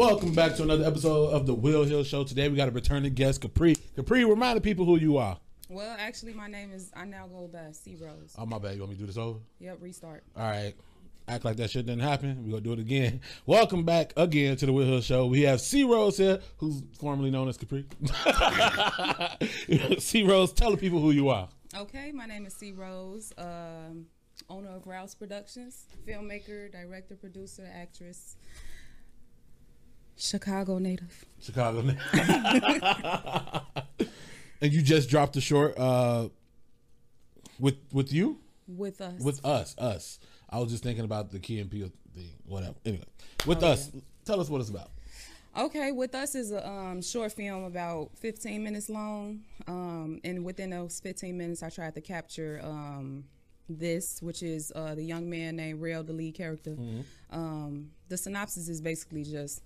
Welcome back to another episode of the Will Hill Show. Today we got a returning guest, Capri. Capri, remind the people who you are. Well, actually, my name is I now go by C Rose. Oh my bad. You want me to do this over? Yep, restart. All right. Act like that shit didn't happen. We're gonna do it again. Welcome back again to the Will Hill Show. We have C Rose here, who's formerly known as Capri. C Rose, tell the people who you are. Okay, my name is C Rose, um, owner of Rouz Productions, filmmaker, director, producer, actress, Chicago native. Chicago. native. and you just dropped a short uh, with with you With us. with us us. I was just thinking about the Key and Peele thing. Whatever. Anyway, with Oh, us, tell us what it's about. Okay, with us is a um, short film about 15 minutes long, um, and within those 15 minutes, I tried to capture um, this, which is uh, the young man named Rail, the lead character. Um, the synopsis is basically just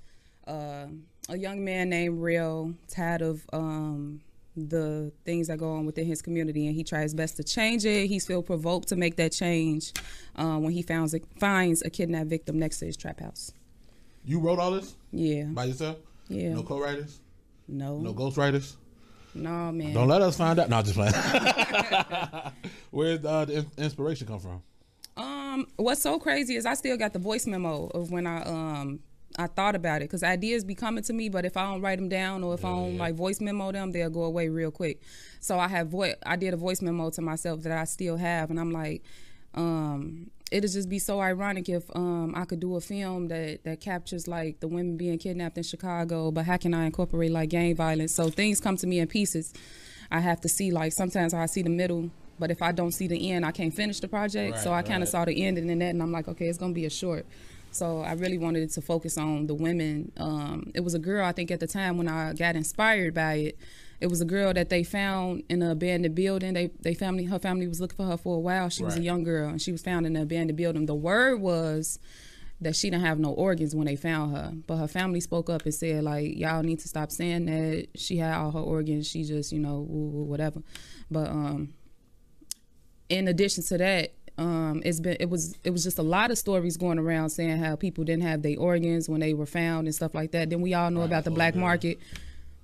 uh, a young man named Rail, tired of um, the things that go on within his community, and he tries best to change it. He's feel provoked to make that change uh, when he finds a, finds a kidnapped victim next to his trap house. You wrote all this Yeah, by yourself? yeah. No co-writers? No, No ghostwriters? no, man. Don't let us find out. No, just playing. Where did uh, the inspiration come from? Um, what's so crazy is I still got the voice memo of when I um I thought about it because ideas be coming to me, but if I don't write them down or if I don't like voice memo them, they'll go away real quick. So I have voice. I did a voice memo to myself that I still have, and I'm like, um, it'd just be so ironic if um I could do a film that that captures like the women being kidnapped in Chicago, but how can I incorporate like gang violence? So things come to me in pieces. I have to see like sometimes I see the middle. But if I don't see the end, I can't finish the project. so I Right, kind of right. saw the end and then that, and I'm like, okay, it's gonna be a short. So I really wanted to focus on the women. Um, it was a girl I think at the time when I got inspired by it. It was a girl that they found in an abandoned building. They they family her family was looking for her for a while. She was a young girl and she was found in an abandoned building. The word was that she didn't have no organs when they found her. But her family spoke up and said like y'all need to stop saying that she had all her organs. She just you know whatever. But um, in addition to that, um, it's been it was it was just a lot of stories going around saying how people didn't have their organs when they were found and stuff like that. Then we all know about the oh, black yeah. market.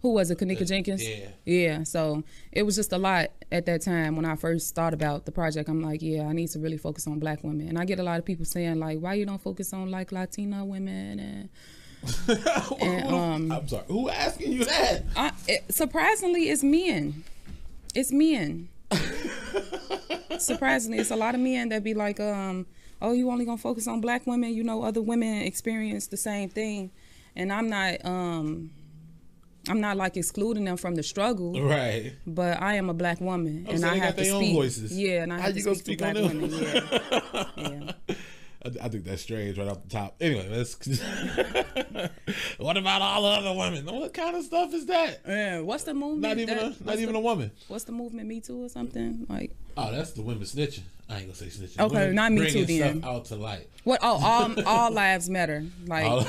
Who was it? Kenneka Jenkins. yeah. Yeah. So it was just a lot at that time when I first thought about the project. I'm like, yeah, I need to really focus on black women. And I get a lot of people saying like, why you don't focus on like Latina women and And, um, I'm sorry. Who asking you that? I, it, surprisingly, it's men. It's men. surprisingly, it's a lot of men that be like, um, "Oh, you only gonna focus on black women? You know, other women experience the same thing." And I'm not, um, I'm not like excluding them from the struggle, Right. but I am a black woman, Oh, and so I have to speak. voices. Yeah, and I How have to gonna speak, to black women. Yeah, yeah. I, I think that's strange right off the top. Anyway, let's. what about all the other women? What kind of stuff is that? Yeah, What's the movement? Not even that- a not even the, a woman. What's the movement? Me Too or something like? Oh, that's the women snitching. I ain't gonna say snitching. Okay, Women not Me Too then. Stuff out to light. What? Oh, all all lives matter. Like All-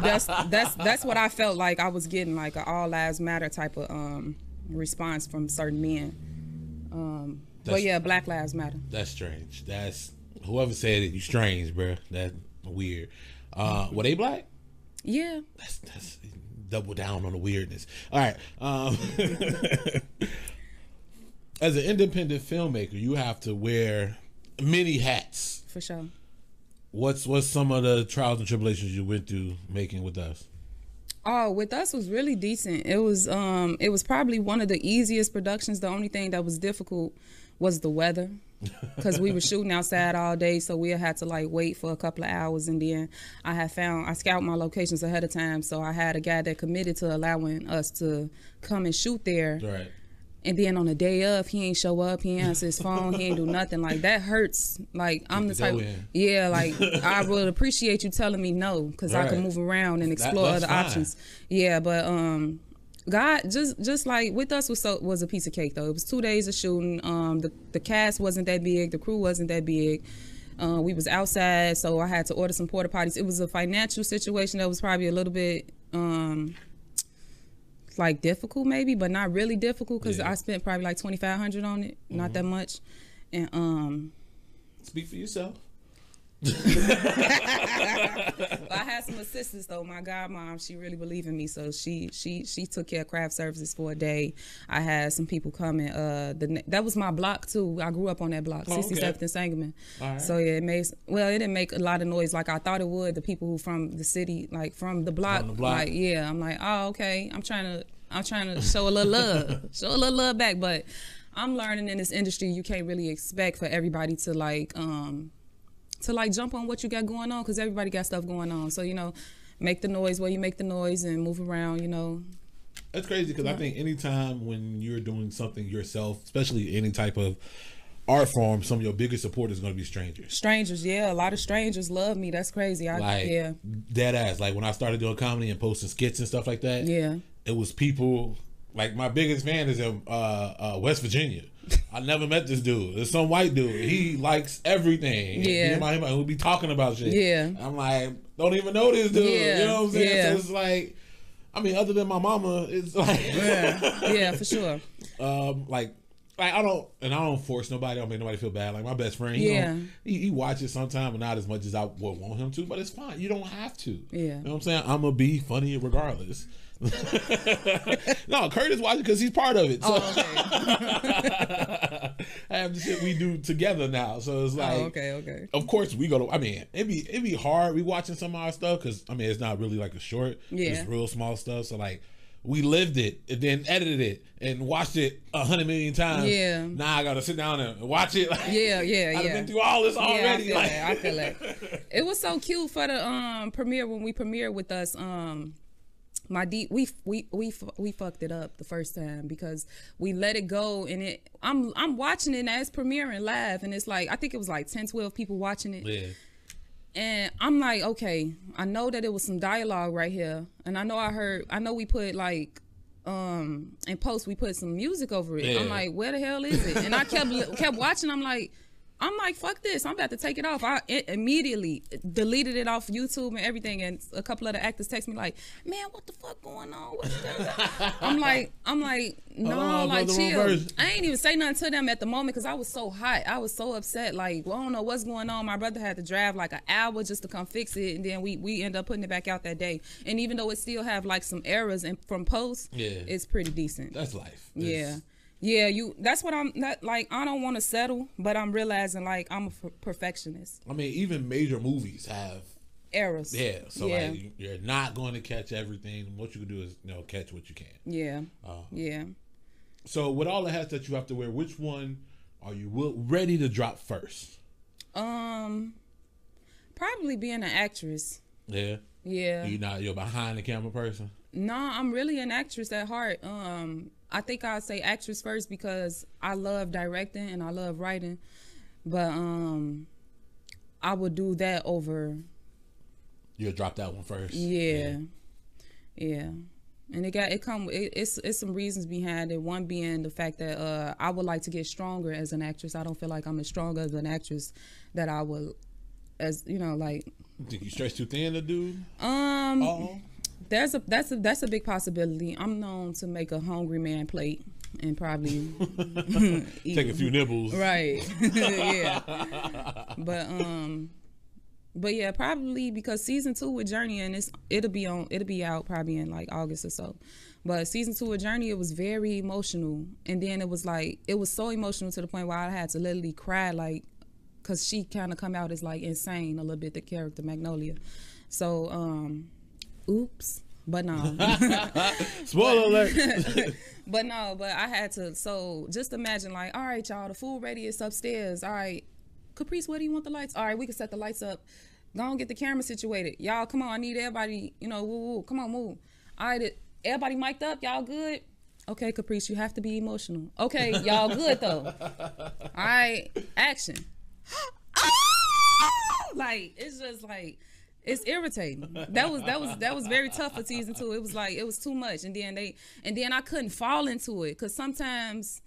that's that's that's what I felt like I was getting like an all lives matter type of um response from certain men. Um, but yeah, Black Lives Matter. That's strange. That's whoever said it. You strange, bruh. That's weird. Uh, were they black? Yeah, That's that's double down on the weirdness. All right. Um, as an independent filmmaker, you have to wear many hats. for sure. What's what's some of the trials and tribulations you went through making with us? Oh, with us was really decent. It was um it was probably one of the easiest productions. The only thing that was difficult was the weather. Cause we were shooting outside all day, so we had to like wait for a couple of hours, and then I had found I scout my locations ahead of time, so I had a guy that committed to allowing us to come and shoot there. Right. And then on the day of, he ain't show up, he ain't answer his phone, he ain't do nothing. Like that hurts. Like I'm the type, in. yeah. Like I would appreciate you telling me no, because I can move around and explore that's other fine. options. Yeah, but um, God just just like with us was so was a piece of cake though. It was two days of shooting. Um, the the cast wasn't that big, the crew wasn't that big. Uh, we was outside, so I had to order some porta potties. It was a financial situation that was probably a little bit um like difficult maybe, but not really difficult because Yeah. I spent probably like twenty five hundred on it, not that much. And um Speak for yourself. I had some assistance though. My godmom, she really believed in me, so she she she took care of craft services for a day. I had some people coming. Uh, the that was my block too. I grew up on that block, Oh, okay. 67th and Sangamon. Right. So yeah, it makes well, it didn't make a lot of noise like I thought it would. The people who from the city, like from the block, the block. like yeah, I'm like, oh okay, I'm trying to I'm trying to show a little love, show a little love back, but. I'm learning in this industry, you can't really expect for everybody to like um, to like jump on what you got going on because everybody got stuff going on. So you know, make the noise where you make the noise and move around. You know, That's crazy because I think anytime when you're doing something yourself, especially any type of art form, some of your biggest supporters are going to be strangers. strangers. Yeah, a lot of strangers love me. That's crazy. I Like yeah dead ass. Like when I started doing comedy and posting skits and stuff like that. yeah it was people like my biggest fan is in uh, uh, West Virginia. I never met this dude. It's some white dude. He likes everything. Yeah. Me and we'll be talking about shit. Yeah. I'm like, don't even know this dude. Yeah. You know what I'm saying? Yeah. So it's like, I mean, other than my mama, it's like, yeah yeah for sure. um, like. Like I don't, and I don't force nobody. I don't make nobody feel bad. Like my best friend, he, Yeah. he, he watches sometimes, but not as much as I would want him to. But it's fine. You don't have to. Yeah. You know what I'm saying? I'm gonna be funny regardless. no, Curtis watching because he's part of it. So Oh, okay. I have the shit we do together now. So it's like, oh, okay, okay. of course we go to. I mean, it'd be it'd be hard. We watching some of our stuff because I mean it's not really like a short. Yeah. It's real small stuff. So like. We lived it and then edited it and watched it a hundred million times. Yeah. Now I gotta sit down and watch it. Like, Yeah, yeah, I've yeah. been through all this Yeah, I already. feel like, that. I feel that. It was so cute for the um premiere when we premiered with us. Um, my D, we we we we fucked it up the first time because we let it go and it. I'm I'm watching it as premiering live and it's like I think it was like 10, 12 people watching it. yeah. And I'm like, okay, I know that it was some dialogue right here, and I know I heard, I know we put like, um, in post we put some music over it. Yeah. I'm like, where the hell is it? And I kept kept watching. I'm like, I'm like, fuck this. I'm about to take it off. I it immediately deleted it off YouTube and everything. And a couple of the actors text me like, man, what the fuck going on? What the-" I'm like, I'm like, no, Oh, like chill. I ain't even say nothing to them at the moment because I was so hot. I was so upset. Like, well, I don't know what's going on. My brother had to drive like an hour just to come fix it, and then we we end up putting it back out that day. And even though it still have like some errors and from post, Yeah. it's pretty decent. That's life. yeah. Yeah, you. That's what I'm. Not like I don't want to settle, but I'm realizing like I'm a per- perfectionist. I mean, even major movies have Errors. Yeah, so Yeah. like you- you're not going to catch everything. What you can do is you know catch what you can. Yeah. Uh, Yeah. So with all the hats that you have to wear, which one are you will, ready to drop first? Um. Probably being an actress. Yeah, Yeah. you not you're behind the camera person. No, I'm really an actress at heart. Um, I think I'd say actress first because I love directing and I love writing, but um, I would do that over. You'll drop that one first. Yeah, yeah, and it got it come. It, it's it's some reasons behind it. One being the fact that uh, I would like to get stronger as an actress. I don't feel like I'm as strong as an actress that I would, as you know, like think you stretch too thin to do? um. Oh, There's a that's a that's a big possibility. I'm known to make a hungry man plate and probably eat. take a few nibbles. right. yeah. But um but yeah, probably because season two with Journey and it's it'll be on it'll be out probably in like August or so. But season two with Journey it was very emotional. And then it was like it was so emotional to the point where I had to literally cry like cause she kinda come out as like insane a little bit, the character Magnolia. So um oops. But no. Spoiler alert. But no, but I had to. So just imagine, like, all right, y'all, the full ready. It's upstairs. All right, Caprice, where do you want the lights? All right, we can set the lights up. Go and get the camera situated. Y'all, come on. I need everybody. You know, woo, woo. Come on, move. All right, everybody mic'd up. Y'all good? Okay, Caprice, you have to be emotional. Okay, y'all good though. All right, action. Ah! like it's just like it's irritating. That was that was that was very tough for season two. It was like it was too much, and then they and then I couldn't fall into it because sometimes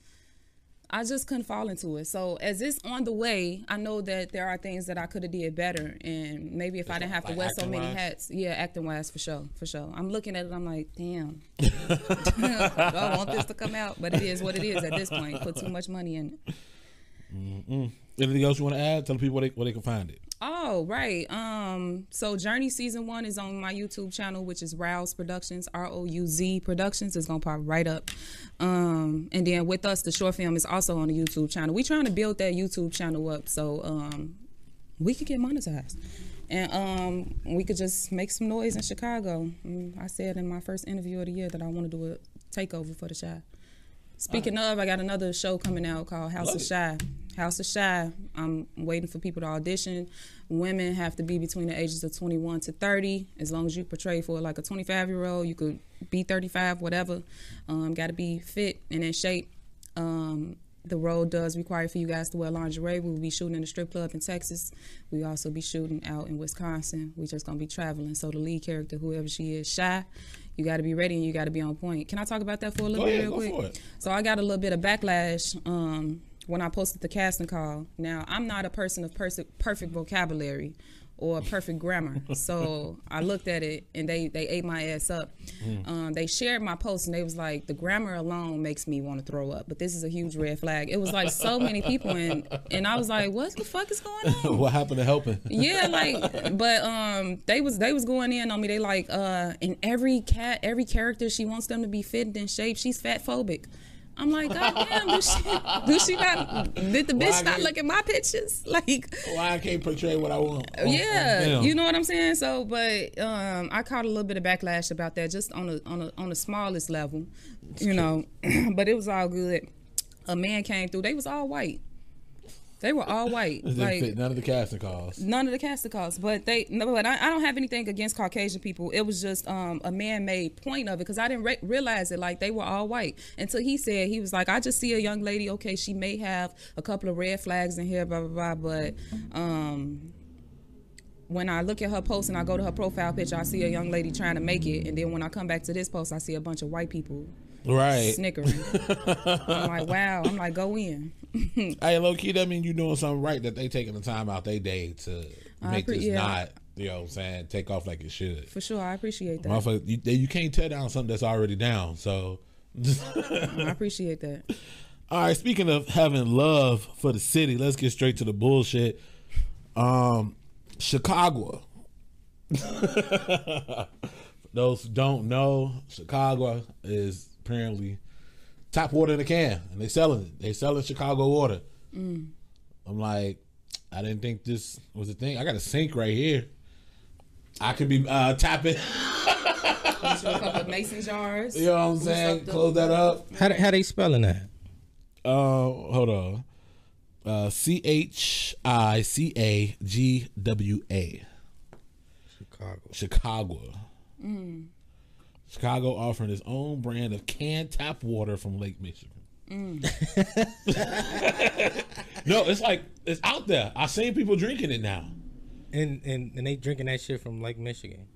I just couldn't fall into it. So as it's on the way, I know that there are things that I could have did better, and maybe if I didn't have to wear so many acting-wise? hats, yeah, acting wise for sure, for sure. I'm looking at it, I'm like, damn, do I want this to come out? But it is what it is at this point. Put too much money in it. Anything else you want to add? Tell the people where they, where they can find it. Oh, right. Um, so Journey season one is on my YouTube channel, which is Rouz Productions, R O U Z Productions. It's gonna pop right up. Um, and then with us, the short film is also on the YouTube channel. We're trying to build that YouTube channel up so um we could get monetized. And um, we could just make some noise in Chicago. Mm, I said in my first interview of the year that I want to do a takeover for the Chi. Speaking of, I got another show coming out called House Love of it. House of Shy. I'm waiting for people to audition. Women have to be between the ages of 21 to 30. As long as you portray for like a 25 year old, you could be 35, whatever. Um, got to be fit and in shape. Um, the role does require for you guys to wear lingerie. We will be shooting in a strip club in Texas. We also be shooting out in Wisconsin. We just gonna be traveling. So the lead character, whoever she is, shy. You got to be ready and you got to be on point. Can I talk about that for a little Go bit, ahead, real quick? So I got a little bit of backlash um, when I posted the casting call. Now I'm not a person of pers- perfect vocabulary or perfect grammar, so I looked at it and they they ate my ass up. Mm. Um, they shared my post and they was like, the grammar alone makes me want to throw up, but this is a huge red flag. It was like so many people and and I was like, what the fuck is going on? what happened to helping? yeah, like, but um, they was they was going in on me. They like, uh, in every cat, every character, she wants them to be fit and in shape. She's fat phobic. I'm like, God damn, do she, do she not? Did the Why bitch not can't- look at my pictures? Like, Why I can't portray what I want? on- yeah, on you know what I'm saying. So, but um, I caught a little bit of backlash about that, just on a on a on the smallest level, you know. but it was all good. A man came through. They was all white. They were all white. It like none of the casting calls. None of the casting calls, but they. No, but I, I don't have anything against Caucasian people. It was just um, a man-made point of it because I didn't re- realize it. Like they were all white until he said he was like, I just see a young lady. Okay, she may have a couple of red flags in here, blah blah blah. But um, when I look at her post and I go to her profile picture, I see a young lady trying to make it, and then when I come back to this post, I see a bunch of white people Right. snickering. I'm like, wow. I'm like, go in. Hey, low key, that mean you doing something right that they taking the time out their day to I make appre- this yeah. not, you know what I'm saying, take off like it should. For sure, I appreciate that. Motherfucker, you, you can't tear down something that's already down. So, I appreciate that. all right. Speaking of having love for the city, let's get straight to the bullshit. Um, Chicago. Those who don't know, Chicago is apparently top water in a can, and they selling it. They selling Chicago water. I'm like, I didn't think this was a thing. I got a sink right here. I could be uh, tapping. A couple of mason jars. You know what I'm saying? Close that up. How they, how they spelling that? Uh, hold on. Uh, C H I C A G W A. Chicago. Chicagwa. Chicago offering its own brand of canned tap water from Lake Michigan. no, it's like it's out there. I've seen people drinking it now. And, and and they drinking that shit from Lake Michigan.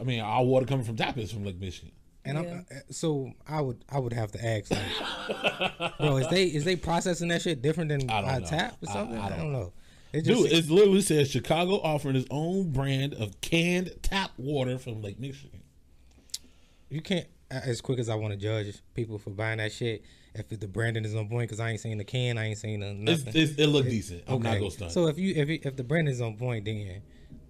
I mean, our water coming from tap is from Lake Michigan. And Yeah. I'm, uh, so I would I would have to ask, like, bro, is they is they processing that shit different than I don't tap or something? I I, don't don't know. It just Dude, it literally says Chicago offering its own brand of canned tap water from Lake Michigan. You can't as quick as I want to judge people for buying that shit. If the branding is on point, because I ain't seen the can, I ain't seen the It's, nothing. it's, it look decent. I'm not gonna stunt. So if you if you, if the branding is on point, then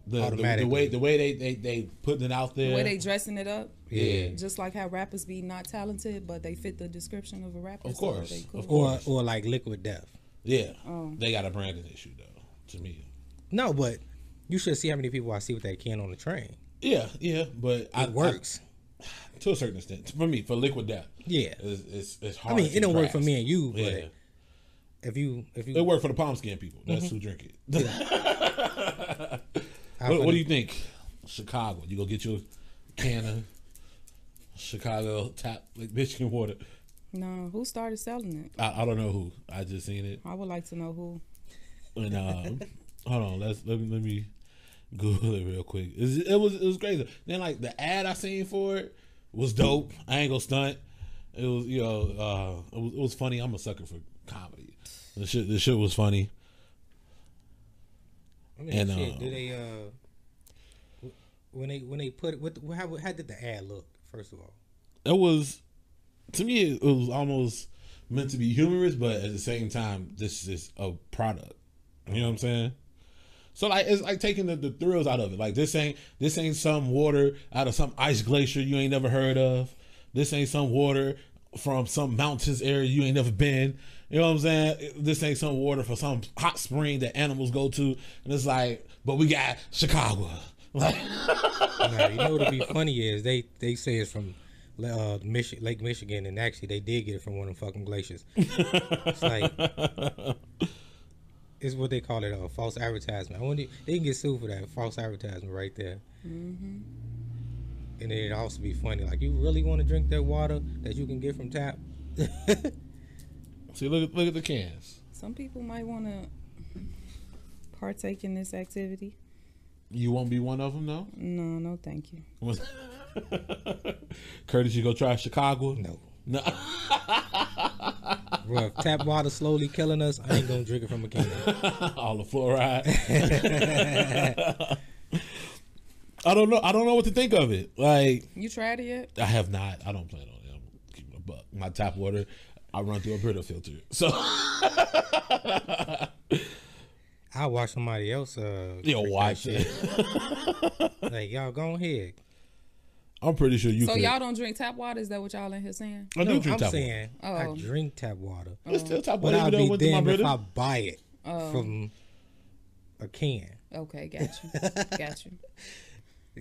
the, the, the way the way they they they putting it out there. The way they dressing it up. yeah. Just like how rappers be not talented, but they fit the description of a rapper. Of so course, they of Or course. or or like liquid death. Yeah, Oh. they got a branding issue though. To me, No, but you should see how many people I see with that can on the train. yeah, yeah, but I, It works. I- to a certain extent. For me, for liquid death, yeah. it's it's, it's I mean, it don't work for me and you, but Yeah, if you if you it worked for the palm skin people. That's Mm-hmm. who drink it. I what, what do you think? Chicago, you go get your can of Chicago tap like Michigan water. No, who started selling it? I, I don't know who. I just seen it. I would like to know who. And um, hold on, let's let me let me Google it real quick. It was it was crazy. Then like the ad I seen for it was dope. I ain't gonna stunt. It was you know uh, it was, it was funny. I'm a sucker for comedy. The shit the shit was funny. I mean, And, shit, uh, they uh when they when they put it what how how did the ad look first of all? It was to me it was almost meant to be humorous, but at the same time this is a product. You know what I'm saying? So like it's like taking the, the thrills out of it. Like this ain't this ain't some water out of some ice glacier you ain't never heard of. This ain't some water from some mountains area you ain't never been. You know what I'm saying? This ain't some water for some hot spring that animals go to. And it's like, but we got Chicago. Like you know what'll be funny is they they say it's from uh, Mich- Lake Michigan, and actually they did get it from one of them fucking glaciers. it's like it's what they call it a false advertisement. I wonder they can get sued for that false advertisement right there. Mm-hmm. And it'd also be funny, like you really want to drink that water that you can get from tap? See look at look at the cans. Some people might want to partake in this activity. You won't be one of them though? No, no, thank you. Curtis, you go try Chicagwa? no. No. Bro, if tap water slowly killing us, I ain't gonna drink it from a can. All the fluoride. I don't know. I don't know what to think of it. Like You tried it yet? I have not. I don't plan on it. I'm keeping a buck. My tap water, I run through a Brita filter. So I'll watch somebody else. Uh, you know, drink that watch it. Like y'all go ahead. I'm pretty sure you So could. y'all don't drink tap water? Is that what y'all in here saying? I do no, drink I'm tap saying Oh. I drink tap water. water. It's still tap But water. I'll Even though it be my damned if I Brita. buy it Oh. from a can. Okay, got you. got you.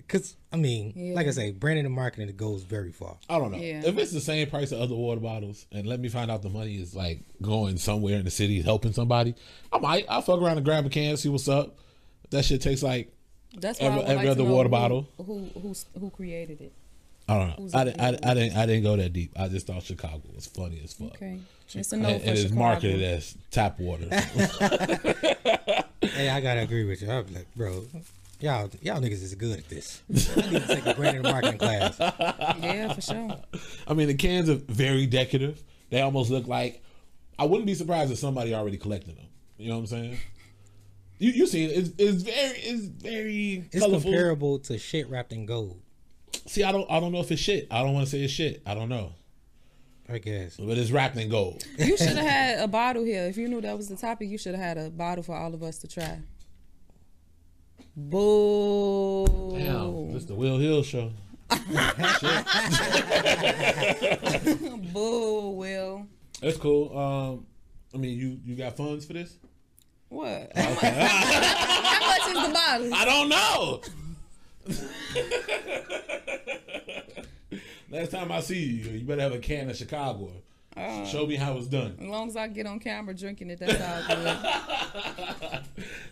Cause I mean, Yeah. like I say, branding and marketing it goes very far. I don't know. Yeah. If it's the same price of other water bottles, and let me find out the money is like going somewhere in the city helping somebody, I might. I'll fuck around and grab a can, see what's up. That shit tastes like That's why Every- I would every like to other know water who, bottle. Who who who created it? I don't know. Who's I, up I. I didn't. I didn't go that deep. I just thought Chicagwa was funny as fuck. Okay, it's a no and for it's marketed as tap water. Hey, I gotta agree with you. I'm like, bro, y'all y'all niggas is good at this. I need to take a branding and marketing class. Yeah, for sure. I mean, the cans are very decorative. They almost look like. I wouldn't be surprised if somebody already collected them. You know what I'm saying? You you see? It's, it's very it's very It's colorful. comparable to shit wrapped in gold. See, I don't I don't know if it's shit. I don't want to say it's shit. I don't know, I guess. but it's wrapped in gold. You should have had a bottle here. If you knew that was the topic, you should have had a bottle for all of us to try. Boo. Damn, this the Will Hill show. Boo, Will. That's cool. Um, I mean, you you got funds for this? What? How much, how much is the bottle? I don't know. Next time I see you, you better have a can of Chicagwa. Show me how it's done. As long as I get on camera drinking it, that's all good.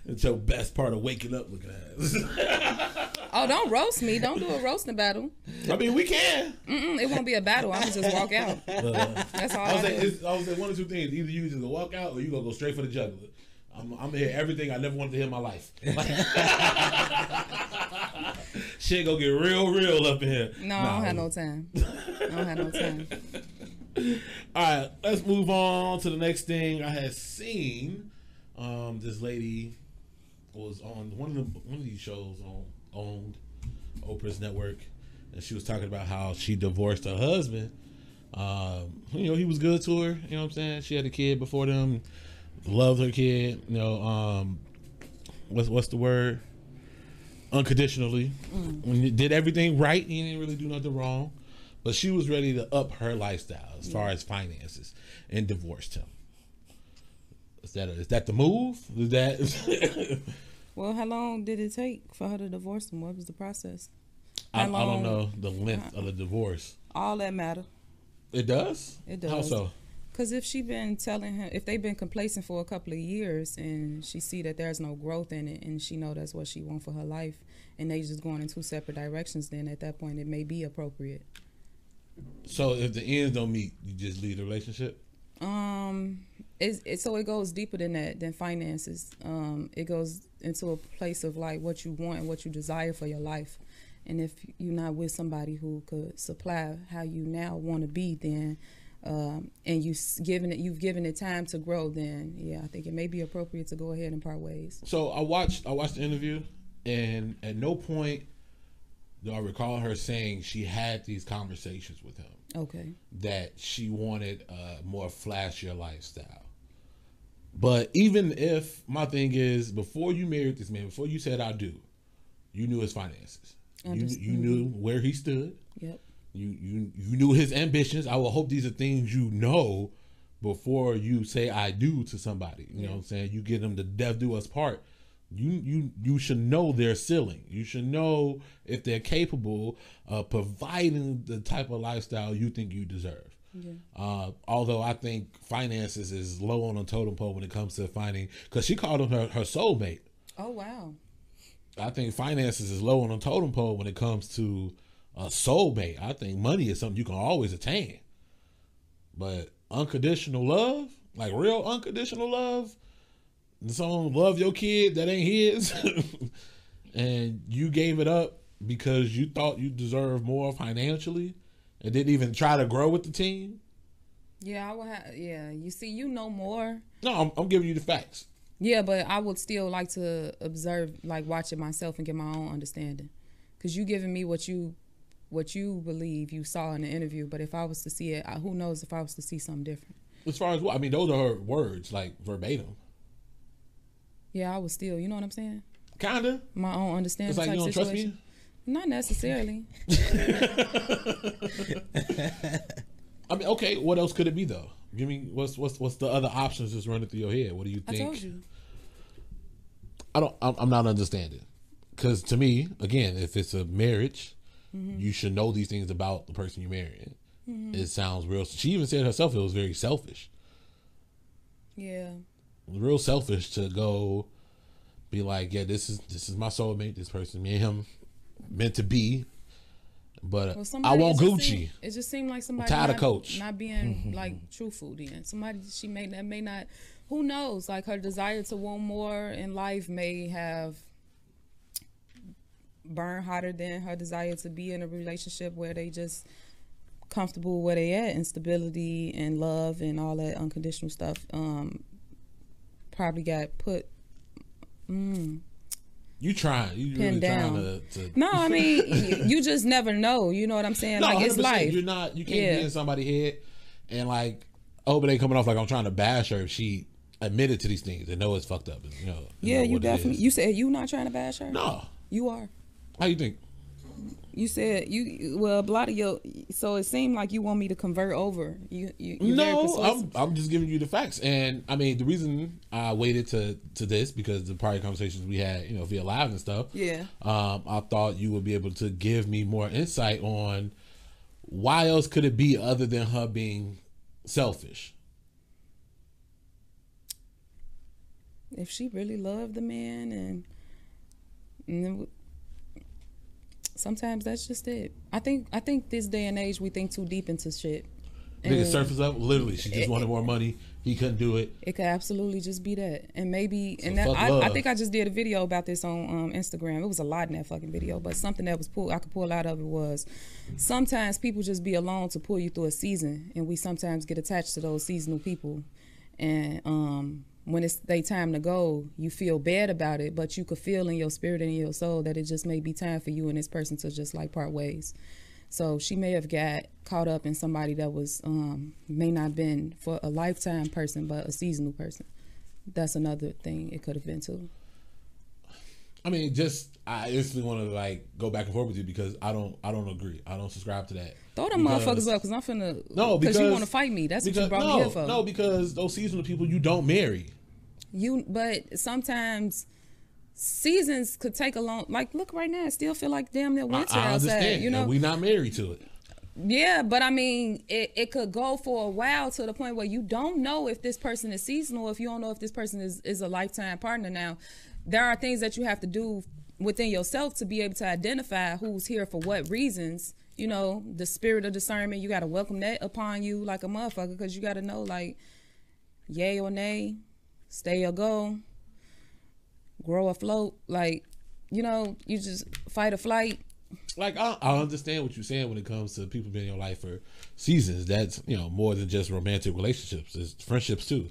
It's your best part of waking up looking at. Oh, don't roast me. Don't do a roasting battle. I mean, we can. Mm-mm, it won't be a battle. I'm gonna just walk out. Uh, That's all I was I saying, do. it's, I was saying one or two things. Either you just gonna walk out or you gonna go straight for the juggler. I'm, I'm gonna hear everything I never wanted to hear in my life. Shit gonna get real, real up in here. No, I don't have no time. I don't have no time. All right, let's move on to the next thing. I had seen um, this lady was on one of the one of these shows on owned Oprah's network, and she was talking about how she divorced her husband. Um, you know, he was good to her. You know what I'm saying? She had a kid before them, loved her kid. You know, um, what's what's the word? Unconditionally, when you did everything right, he didn't really do nothing wrong. But she was ready to up her lifestyle as far as finances and divorced him. Is that is that the move? Is that Well, how long did it take for her to divorce him? What was the process? I, I don't know the length of the divorce. All that matter. It does. It does. How so? Cause if she been telling him, if they've been complacent for a couple of years, and she see that there's no growth in it, and she know that's what she want for her life, and they just going in two separate directions, then at that point it may be appropriate. So if the ends don't meet, you just leave the relationship. Um, it's, it so it goes deeper than that than finances. Um, it goes into a place of like what you want and what you desire for your life. And if you're not with somebody who could supply how you now want to be, then um, and you given it, you've given it time to grow. Then yeah, I think it may be appropriate to go ahead and part ways. So I watched I watched the interview, and at no point do I recall her saying she had these conversations with him Okay. that she wanted a more flashier lifestyle. But even if my thing is before you married this man, before you said I do, you knew his finances. You, you knew where he stood. Yep. You you you knew his ambitions. I will hope these are things you know before you say I do to somebody. You know what I'm saying? You get them to death do us part. You you you should know their ceiling. You should know if they're capable of providing the type of lifestyle you think you deserve. Yeah. Uh, although I think finances is low on the totem pole when it comes to finding, because she called him her, her soulmate. Oh wow. I think finances is low on the totem pole when it comes to a soulmate. I think money is something you can always attain. But unconditional love, like real unconditional love, someone love your kid that ain't his, and you gave it up because you thought you deserved more financially and didn't even try to grow with the team. Yeah, I would have. Yeah, you see, you know more. No, I'm, I'm giving you the facts. Yeah, but I would still like to observe, like watch it myself and get my own understanding. Cause you giving me what you, what you believe you saw in the interview. But if I was to see it, I, who knows if I was to see something different. As far as what I mean, those are her words, like verbatim. Yeah, I would still. You know what I'm saying? Kinda. My own understanding It's like you don't trust situation. me. Not necessarily. I mean, okay. What else could it be though? Give me what's what's what's the other options that's running through your head? What do you I think? told you. I don't. I'm, I'm not understanding. Because to me, again, if it's a marriage, Mm-hmm. you should know these things about the person you're marrying. It sounds real. She even said herself it was very selfish. Yeah. Real selfish to go be like, yeah, this is this is my soulmate. This person, me and him, meant to be. But Well, I want it Gucci. Seemed, it just seemed like somebody tired of Coach. not being like truthful. Then somebody she may that may not. Who knows? Like her desire to want more in life may have burn hotter than her desire to be in a relationship where they just comfortable where they at and stability and love and all that unconditional stuff. Um, probably got put. Mm, You trying? You really Pinned trying down. to? to no, I mean you, you just never know. You know what I'm saying? No, like it's life. You're not. You can't Yeah. be in somebody's head and like. Hope it ain't coming off like I'm trying to bash her if she admitted to these things and know it's fucked up. And, you know, Yeah, you definitely. You said you not trying to bash her. No. you are. How you think? You said you well a lot of your. So it seemed like you want me to convert over. You you No. I'm I'm just giving you the facts. And I mean, the reason I waited to to this because the prior conversations we had, you know, via live and stuff. Yeah. Um, I thought you would be able to give me more insight on why else could it be other than her being selfish. If she really loved the man and, and then, sometimes that's just it. I think I think this day and age we think too deep into shit. Nigga surface up, literally, she just wanted more money. He couldn't do it. It could absolutely just be that, and maybe and that, I, I think I just did a video about this on um, Instagram. It was a lot in that fucking video, but something that was pulled I could pull out of it was sometimes people just be alone to pull you through a season, and we sometimes get attached to those seasonal people, and um, when it's they time to go, you feel bad about it, but you could feel in your spirit and in your soul that it just may be time for you and this person to just like part ways. So she may have got caught up in somebody that was um, may not been for a lifetime person, but a seasonal person. That's another thing it could have been too. I mean, just I instantly want to like go back and forth with you because I don't I don't agree. I don't subscribe to that. Throw them Because- motherfuckers up, cause I'm finna. No, because you want to fight me. That's what you because- brought no, me here for. No, because those seasonal people you don't marry. You, but sometimes seasons could take a long. Like, look right now, it still feel like damn near I, winter I outside. understand. You know, we not married to it. Yeah, but I mean, it, it could go for a while to the point where you don't know if this person is seasonal, if you don't know if this person is, is a lifetime partner. Now, there are things that you have to do within yourself to be able to identify who's here for what reasons. You know, the spirit of discernment, you got to welcome that upon you like a motherfucker because you got to know, like, yay or nay, stay or go, grow afloat. Like, you know, you just fight or flight. Like I, I understand what you're saying when it comes to people being in your life for seasons. That's you know more than just romantic relationships. It's friendships too.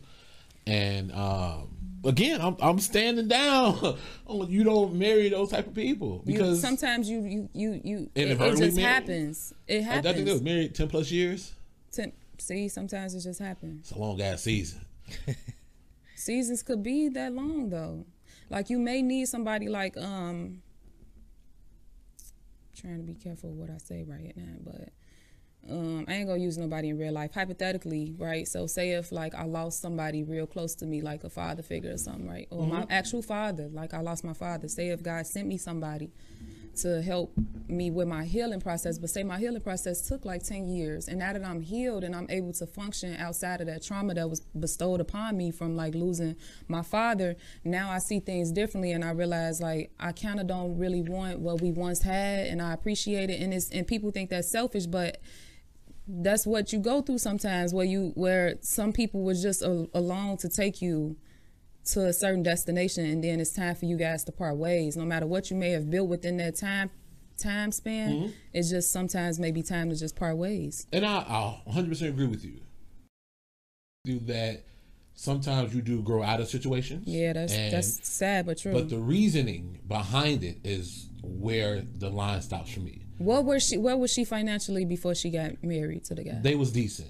And um, again, I'm I'm standing down. you don't marry those type of people You- because sometimes you you you you it, it just married? happens. It I, I think they was married ten plus years. Ten- See, sometimes it just happens. It's a long ass season. seasons could be that long though. Like you may need somebody like um trying to be careful what I say right now, but um, I ain't gonna use nobody in real life. Hypothetically, right? So say if like I lost somebody real close to me, like a father figure or something, right? Or my actual father, like I lost my father. Say if God sent me somebody to help me with my healing process, but say my healing process took like 10 years. And now that I'm healed and I'm able to function outside of that trauma that was bestowed upon me from like losing my father, now I see things differently and I realize like I kind of don't really want what we once had and I appreciate it. And it's, and people think that's selfish, but that's what you go through sometimes where you where some people was just a, along to take you to a certain destination and then it's time for you guys to part ways no matter what you may have built within that time time span Mm-hmm. it's just sometimes maybe time to just part ways And I, I 100% agree with you. Do that. Sometimes you do grow out of situations. yeah that's and- that's sad but true But the reasoning behind it is where the line stops for me. What was she what was she financially before she got married to the guy They was decent.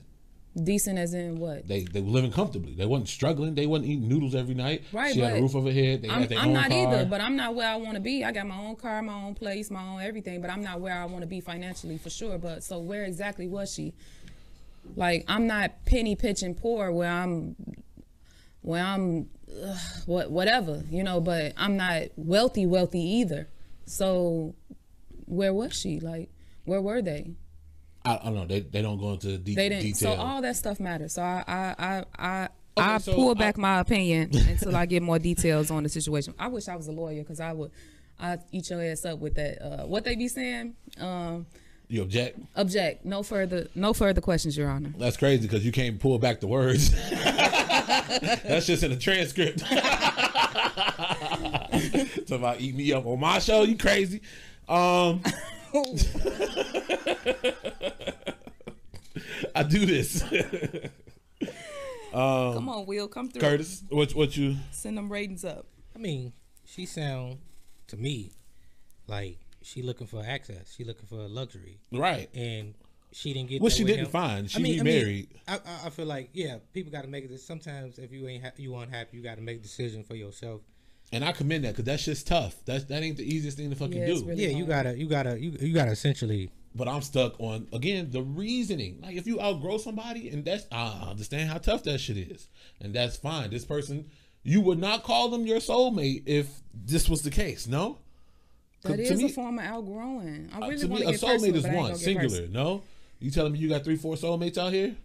decent as in what They they were living comfortably. They wasn't struggling. They wasn't eating noodles every night. Right, She had a roof over her head. They I'm, had their I'm own not car. either, but I'm not where I want to be. I got my own car, my own place, my own everything, but I'm not where I want to be financially for sure. But so where exactly was she? Like I'm not penny pitching poor where I'm, where I'm, ugh, what whatever you know. But I'm not wealthy wealthy either. So where was she? Like where were they? I, I don't know. They, they don't go into deep They didn't. detail. So all that stuff matters. So I I I. I Okay, I so pull I- back my opinion until I get more details on the situation. I wish I was a lawyer because I would, I eat your ass up with that. Uh, what they be saying? Um, you object? object. No further. No further questions, Your Honor. That's crazy because you can't pull back the words. That's just in the transcript. Talk about eat me up on my show. You crazy? Um, I do this. Come on, Will, come through. Curtis, what what you? Send them ratings up. I mean, she sound to me like she looking for access. She looking for luxury, Right. and she didn't get. What that she didn't him. find. She remarried. I, I, I feel like yeah, people got to make it. Sometimes if you ain't ha- you unhappy, you got to make a decision for yourself. And I commend that because that's just tough. That that ain't the easiest thing to fucking Yeah, do. really- Yeah, you gotta you gotta you you gotta essentially. but I'm stuck on again the reasoning. Like if you outgrow somebody, and that's I understand how tough that shit is, and that's fine. This person, you would not call them your soulmate if this was the case. No, That to is me- a form of outgrowing. I uh, really to want me, to a get soulmate personal, is but I ain't one singular. personal. No, you telling me you got three, four soulmates out here?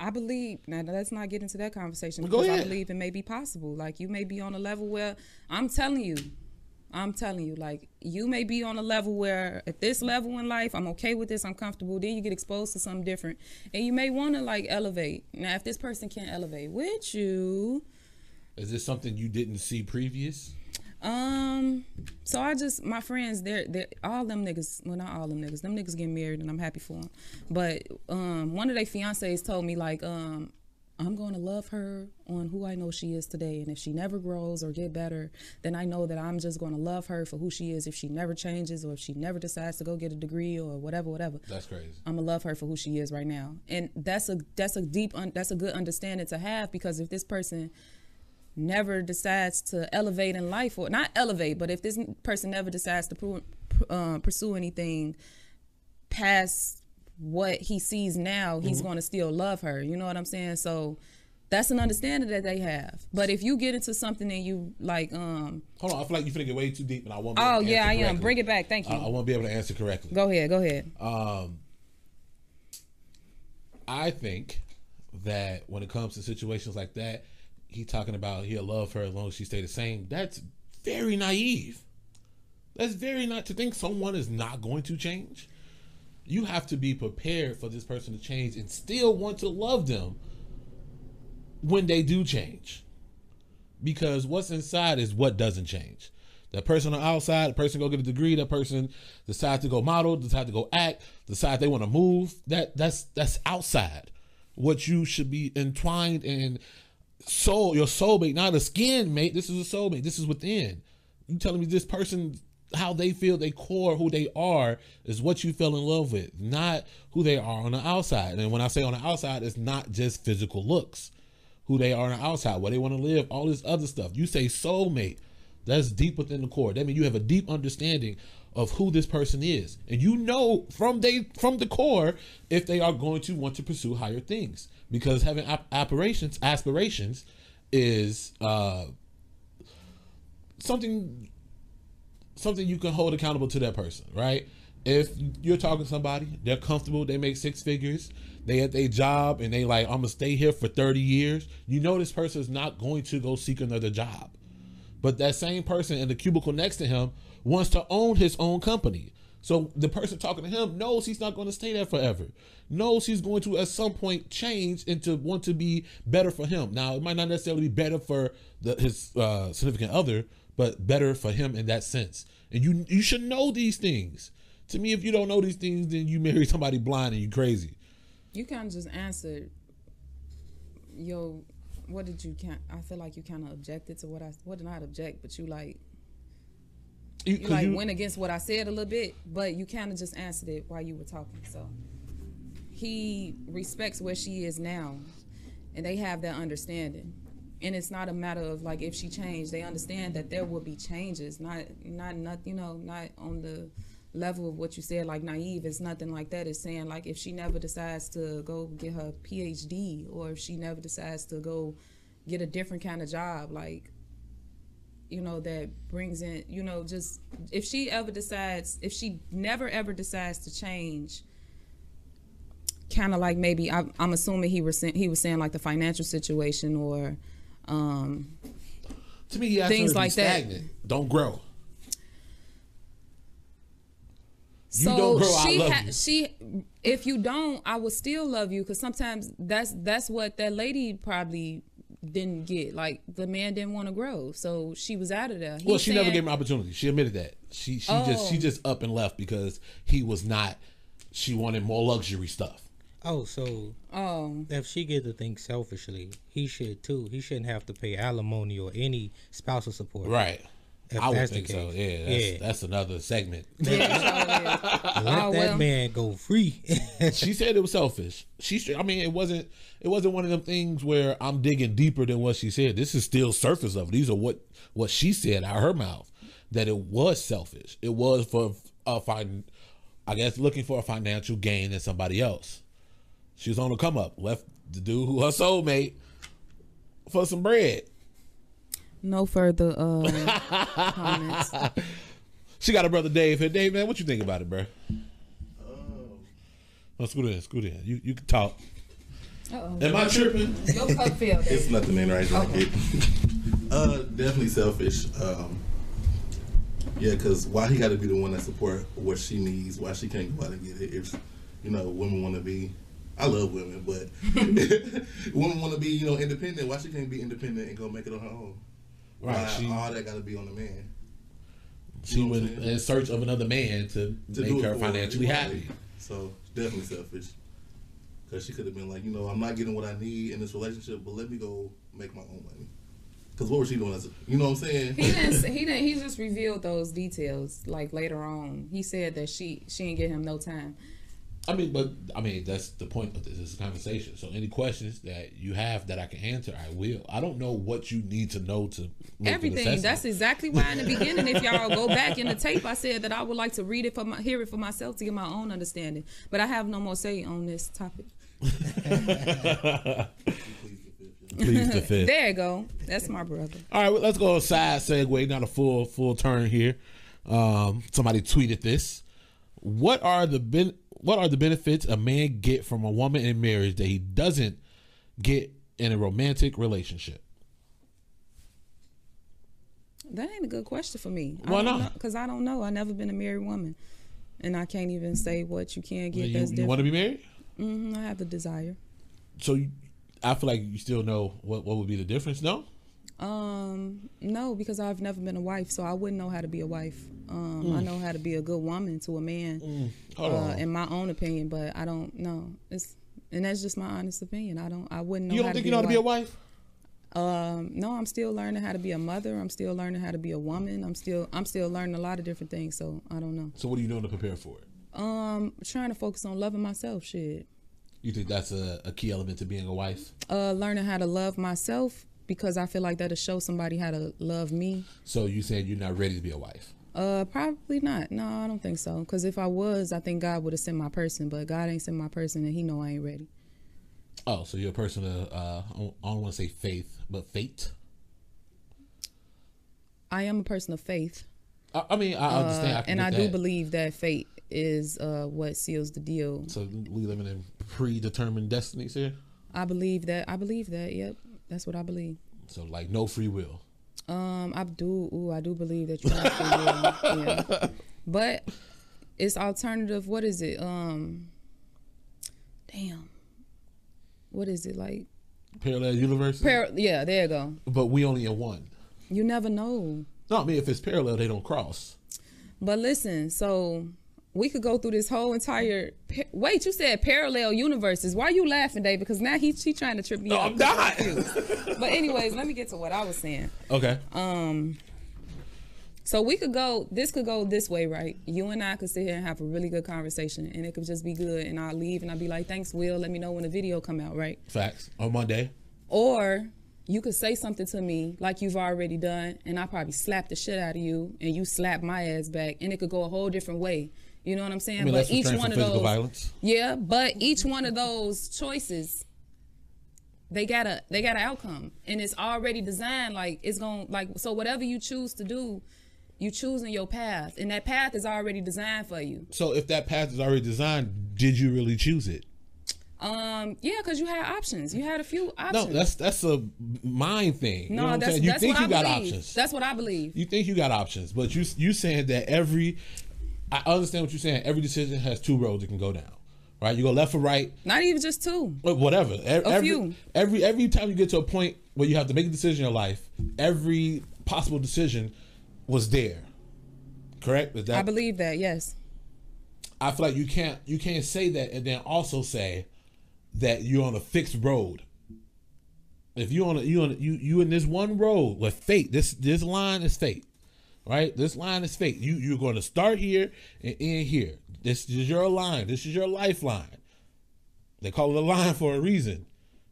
I believe now. Let's not get into that conversation because I believe it may be possible. Like you may be on a level where I'm telling you, I'm telling you, like you may be on a level where at this level in life, I'm okay with this, I'm comfortable. Then you get exposed to something different, and you may want to like elevate. Now, if this person can't elevate with you, Is this something you didn't see previous? Um, so I just my friends, they're they all them niggas. Well, not all them niggas. Them niggas getting married, and I'm happy for them. But um, one of their fiancés told me like, um, I'm going to love her on who I know she is today, and if she never grows or get better, then I know that I'm just going to love her for who she is. If she never changes, or if she never decides to go get a degree or whatever, whatever. That's crazy. I'm gonna love her for who she is right now, and that's a that's a deep un, that's a good understanding to have because if this person never decides to elevate in life or not elevate, but if this person never decides to uh, pursue anything past what he sees now, he's going to still love her. You know what I'm saying? So that's an understanding that they have. But if you get into something and you like, um, Hold on, I feel like you finna get way too deep, and I won't. Be oh able to yeah, I answer am. Bring it back. Thank you. I, I won't be able to answer correctly. go ahead. Go ahead. Um, I think that when it comes to situations like that, he talking about he'll love her as long as she stay the same. That's very naive. That's very not to think someone is not going to change. You have to be prepared for this person to change and still want to love them when they do change. Because what's inside is what doesn't change. That person on the outside, the person go get a degree, that person decide to go model, decide to go act, decide they want to move. That that's that's outside. What you should be entwined in soul, your soulmate, not a skin mate. This is a soulmate. This is within. You telling me this person how they feel, they core, who they are, is what you fell in love with, not who they are on the outside. And when I say on the outside, it's not just physical looks. who they are on the outside, where they want to live, all this other stuff. You say soulmate, that's deep within the core. That means you have a deep understanding of who this person is, and you know from they from the core if they are going to want to pursue higher things. Because having ap- aspirations, aspirations, is uh, something something you can hold accountable to that person, right? If you're talking to somebody, they're comfortable, they make six figures, they at their job, and they like, I'm gonna stay here for 30 years. You know this person is not going to go seek another job. But that same person in the cubicle next to him wants to own his own company. So the person talking to him knows he's not going to stay there forever. Knows he's going to at some point change and to want to be better for him. Now it might not necessarily be better for the, his uh, significant other, but better for him in that sense. And you you should know these things. To me, if you don't know these things, then you marry somebody blind and you crazy. You kind of just answered. Yo, what did you? I feel like you kind of objected to what I. What did not object, but you like You, you like you- went against what I said a little bit, but you kind of just answered it while you were talking. So he respects where she is now, and they have that understanding. And it's not a matter of like if she changed. They understand that there will be changes. Not not not you know not on the level of what you said like naive. It's nothing like that. It's saying like if she never decides to go get her PhD or if she never decides to go get a different kind of job like you know that brings in you know just if she ever decides if she never ever decides to change kind of like maybe I, i'm assuming he was saying, he was saying like the financial situation or um to me, asked things her to be like that. Don't grow. You so don't grow, I she love ha- you. she if you don't i will still love you because sometimes that's that's what that lady probably didn't get like the man didn't want to grow so she was out of there Well, He's she never gave him an opportunity. She admitted that. She she just she Oh. just up and left because he was not. She wanted more luxury stuff. Oh, so oh if she get to think selfishly, he should too. He shouldn't have to pay alimony or any spousal support. Right. If I would that's the think so. Yeah, that's, Yeah. that's another segment. yeah, Let Oh, that well. man go free. she said it was selfish. She, I mean, it wasn't. It wasn't one of them things where I'm digging deeper than what she said. This is still surface of it. These are what what she said out of her mouth that it was selfish. It was for a fin, I guess, looking for a financial gain in somebody else. She was on the come up, left the dude who her soulmate for some bread. No further uh comments She got a brother Dave here. Dave, man, what you think about it, bro? Oh, scoot in, scoot in. You you can talk. Uh-oh. Am I tripping? your cup It's nothing in right like Okay. it. uh, definitely selfish. Um, yeah, because why he got to be the one that support what she needs? Why she can't go out and get it? If you know, women want to be. I love women, but women want to be, you know, independent. Why she can't be independent and go make it on her own? Right. Why She all that got to be on the man she You know what went in search of another man to, to make her financially Right. happy. So definitely selfish. Because she could have been like, you know, I'm not getting what I need in this relationship, but let me go make my own money. Because what was she doing as a, you know what I'm saying? He didn't. He didn't. He just revealed those details like later on. He said that she she didn't give him no time. I mean, but I mean that's the point of this, this conversation. So any questions that you have that I can answer, I will. I don't know what you need to know to Everything. That's exactly why in the beginning, if y'all go back in the tape, I said that I would like to read it for my hear it for myself to get my own understanding. But I have no more say on this topic. Please the. There you go. That's my brother. All right, well, let's go side segue, not a full full turn here. Um, somebody tweeted this. What are the ben- what are the benefits a man get from a woman in marriage that he doesn't get in a romantic relationship? That ain't a good question for me. Why not? Because I don't know. I never been a married woman, and I can't even say what you can get. you, you want to be married? hmm I have the desire. So you, I feel like you still know what what would be the difference. No, Um, no, because I've never been a wife, so I wouldn't know how to be a wife. Um, Mm. I know how to be a good woman to a man, hold uh, in my own opinion, but I don't know. It's and that's just my honest opinion. I don't. I wouldn't know. you how don't think to you know how to be a wife. wife? Um, no, I'm still learning how to be a mother. I'm still learning how to be a woman. I'm still I'm still learning a lot of different things. So I don't know. So what are you doing to prepare for it? Um, trying to focus on loving myself. Shit. You think that's a, a key element to being a wife? Uh, learning how to love myself because I feel like that'll show somebody how to love me. So you saying you're not ready to be a wife? Uh, probably not. No, I don't think so. Because if I was, I think God would have sent my person. But God ain't sent my person, and He know I ain't ready. Oh, so you're a person of uh, I don't, don't want to say faith, but fate. I am a person of faith, I, I mean, I understand, uh, I can and I do believe that fate is uh, what seals the deal. So we living in predetermined destinies here. I believe that. I believe that. Yep, that's what I believe. So like no free will. Um, I do. Ooh, I do believe that you have free will. Yeah, but it's alternative. What is it? Um, damn. What is it like? Parallel universe. Par- yeah, there you go. but we only in one. You never know. No, I mean if it's parallel, they don't cross. But listen, so we could go through this whole entire. Pa- Wait, you said parallel universes. Why are you laughing, Dave? Because now he she trying to trip me No, up. I'm not. But anyways, let me get to what I was saying. Okay. Um, so we could go. This could go this way, right? You and I could sit here and have a really good conversation, and it could just be good. And I'll leave, and I'll be like, "Thanks, Will. Let me know when the video come out, right?" Facts on Monday. Or you could say something to me like you've already done, and I probably slap the shit out of you, and you slap my ass back, and it could go a whole different way. You know what I'm saying? I mean, but each one of those, violence. yeah, but each one of those choices, they got a they got an outcome, and it's already designed. Like it's going to like so whatever you choose to do, you choosing your path, and that path is already designed for you. So if that path is already designed, did you really choose it? Um, yeah, because you had options. You had a few options No, that's that's a mind thing. you know no, that's? You that's think what you I got believe. options. That's what I believe. you think you got options, but you you saying that every I understand what you're saying. Every decision has two roads it can go down. Right? You go left or right, Not even just two. whatever. Every, few. every every time you get to a point where you have to make a decision in your life, every possible decision was there. Correct? Is that I believe that. Yes. I feel like you can't you can't say that and then also say that you're on a fixed road. If you on a, you on a, you you in this one road with fate, this this line is fate, right? This line is fate. You you're going to start here and end here. This is your line. This is your lifeline. They call it a line for a reason.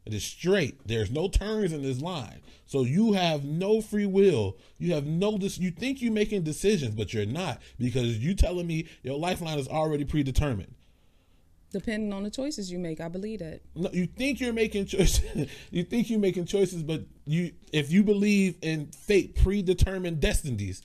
It is straight. There's no turns in this line. So you have no free will. You have no this you think you're making decisions, but you're not because you telling me your lifeline is already predetermined. Depending on the choices you make, I believe that. No, you think you're making choices. you think you're making choices, but you if you believe in fate, predetermined destinies,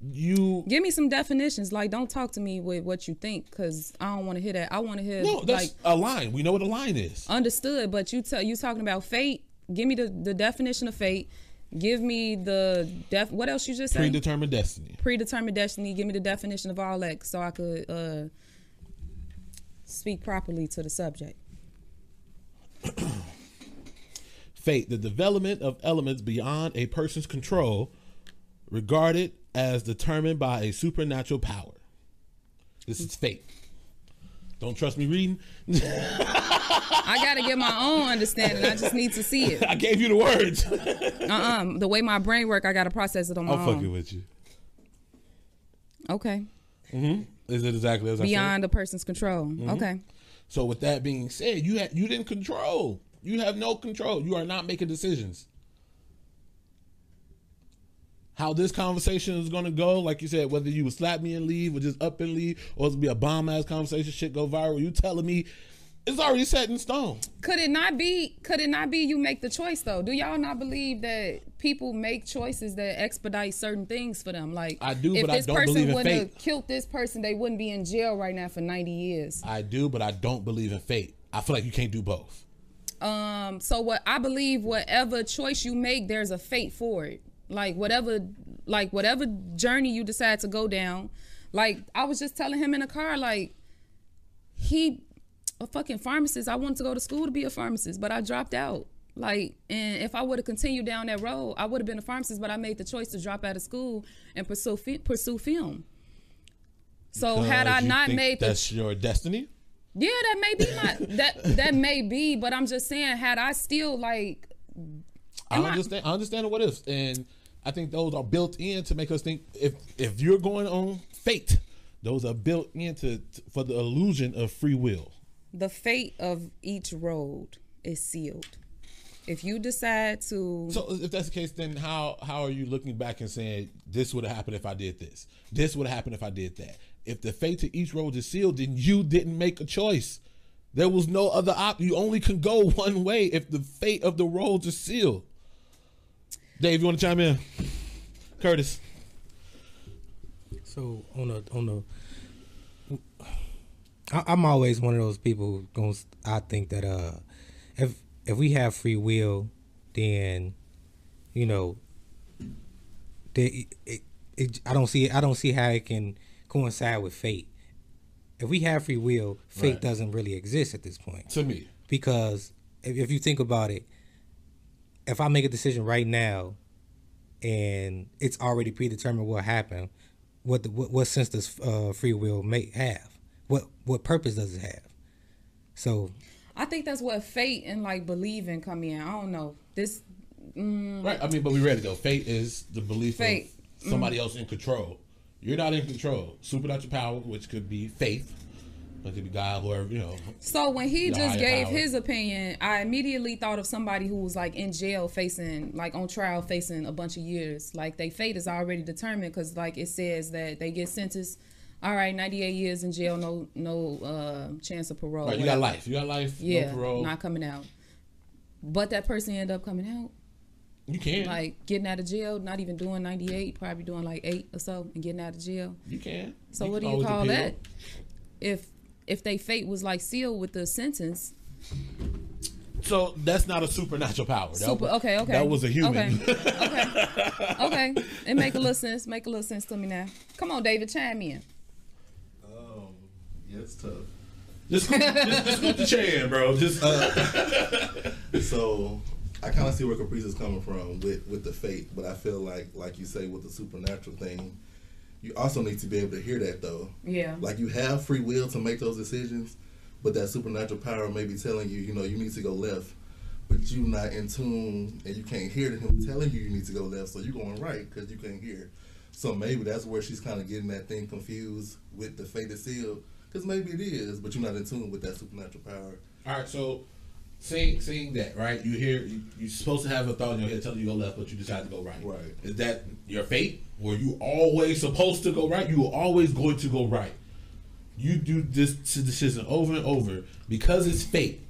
you Give me some definitions. Like, don't talk to me with what you think, because I don't want to hear that. I want to hear no. That's like a line. We know what a line is. understood. But you tell you talking about fate. Give me the the definition of fate. Give me the def. What else you just said? Predetermined destiny. Predetermined destiny. Give me the definition of all that, so I could uh speak properly to the subject. Fate, the development of elements beyond a person's control, regarded as determined by a supernatural power. This is fate. Don't trust me reading? I gotta get my own understanding. I just need to see it. I gave you the words. Uh-uh. The way my brain work, I gotta process it on my I'm own. fucking with you. Okay. Mm-hmm. Is it exactly as I said? Beyond a person's control. Mm-hmm. Okay. So with that being said, you had you didn't control. You have no control. You are not making decisions. How this conversation is going to go, like you said, whether you would slap me and leave, or just up and leave, or it's be a bomb ass conversation, shit go viral. You telling me it's already set in stone. Could it not be? Could it not be? You make the choice though. Do y'all not believe that people make choices that expedite certain things for them? Like I do, if but I this don't person believe in would have killed this person, they wouldn't be in jail right now for ninety years. I do, but I don't believe in fate. I feel like you can't do both. Um. So what I believe, whatever choice you make, there's a fate for it. Like whatever, like whatever journey you decide to go down. Like I was just telling him in the car, like he a fucking pharmacist. I wanted to go to school to be a pharmacist, but I dropped out. Like, and if I would have continued down that road, I would have been a pharmacist. But I made the choice to drop out of school and pursue fi- pursue film. So had I not made the that's your destiny. yeah, that may be my that that may be, but I'm just saying, had I still like I Am I- understand. I understand what ifs, and I think those are built in to make us think if if you're going on fate, those are built into for the illusion of free will. the fate of each road is sealed. If you decide to So if that's the case, then how how are you looking back and saying this would have happened if I did this? This would have happened if I did that. If the fate to each road is sealed, then you didn't make a choice. There was no other op. You only can go one way if the fate of the roads is sealed. Dave, you want to chime in? Curtis. So on the on the, I, I'm always one of those people who goes. I think that uh, if if we have free will, then, you know, they, it, it, I don't see I don't see how it can coincide with fate. If we have free will, fate Right. doesn't really exist at this point To me, because if, if you think about it, if I make a decision right now, and it's already predetermined what happened, what the, what, what sense does uh, free will make have? What what purpose does it have? So I think that's what fate and like believing come in. I don't know. This mm, right? I mean, but we ready though. Fate is the belief of mm. somebody else in control. You're not in control. Supernatural power, which could be faith, it could be God, whoever you know. So when he just gave power. his opinion, I immediately thought of somebody who was like in jail facing like on trial facing a bunch of years. Like they fate is already determined cuz like it says that they get sentenced all right, 98 years in jail, no no uh, chance of parole. Right? You got life. You got life. Yeah, no parole. not coming out. But that person ended up coming out, you can. like getting out of jail, not even doing 98, probably doing like 8 or so and getting out of jail. you can. So You what do you call appeal. that? If if they fate was like sealed with the sentence, So that's not a supernatural power. That Super. was- Okay. Okay. That was a human. Okay. Okay. okay. It make a little sense. Make a little sense to me now. Come on, David, chime in. Yeah, it's tough. just, just, just put the chair in, bro. Just uh, So I kind of see where Caprice is coming from with with the fate, but I feel like, like you say, with the supernatural thing, you also need to be able to hear that though. Yeah. Like you have free will to make those decisions, but that supernatural power may be telling you, you know, you need to go left, but you're not in tune and you can't hear him telling you you need to go left, so you're going right because you can't hear. So maybe that's where she's kind of getting that thing confused with the fate is sealed, because maybe it is, but you're not in tune with that supernatural power. all right. So seeing seeing that, right? You hear you, you're supposed to have a thought in your head telling you to go left, but you decide to go right. Right. Is that your fate? Were you always supposed to go right? You were always going to go right. You do this decision over and over because it's fate.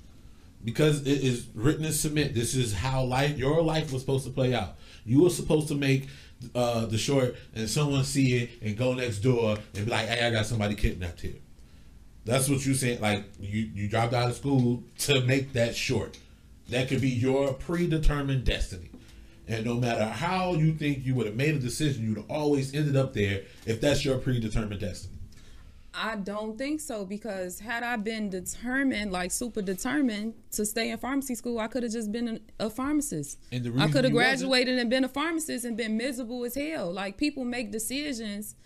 Because it is written in cement. This is how life your life was supposed to play out. You were supposed to make uh, the short and someone see it and go next door and be like, hey, I got somebody kidnapped here. That's what you saying. Like you, you dropped out of school to make that short. That could be your predetermined destiny. And no matter how you think you would have made a decision, you'd have always ended up there if that's your predetermined destiny. I don't think so because had I been determined, like super determined to stay in pharmacy school, I could have just been a, pharmacist. I could have graduated and been a pharmacist and been miserable as hell. Like people make decisions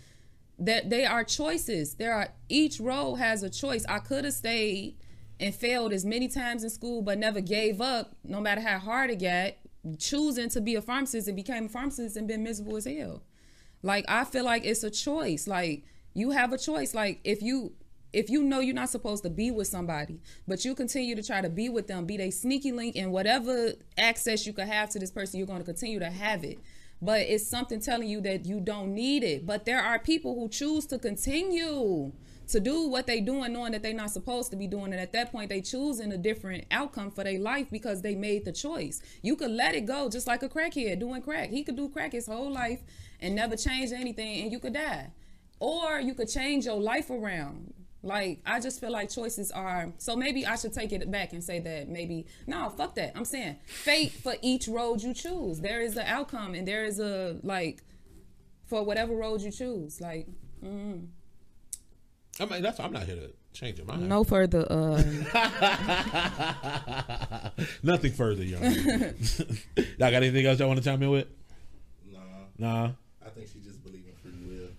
that they are choices. There are each role has a choice. I could have stayed and failed as many times in school, but never gave up, no matter how hard it got, choosing to be a pharmacist and became a pharmacist and been miserable as hell. Like I feel like it's a choice. Like you have a choice. Like if you if you know you're not supposed to be with somebody, but you continue to try to be with them, be they sneaky link and whatever access you could have to this person, you're going to continue to have it. But it's something telling you that you don't need it. But there are people who choose to continue to do what they're doing knowing that they're not supposed to be doing it. At that point they choosing a different outcome for their life because they made the choice. You could let it go just like a crackhead doing crack. He could do crack his whole life and never change anything and you could die. Or you could change your life around like i just feel like choices are so maybe i should take it back and say that maybe no fuck that i'm saying fate for each road you choose there is an outcome and there is a like for whatever road you choose like I mean, that's I'm not here to change your mind. no further uh Nothing further, young. man. y'all got anything else y'all want to chime in with? Nah, Nah. I think she just believe in free will.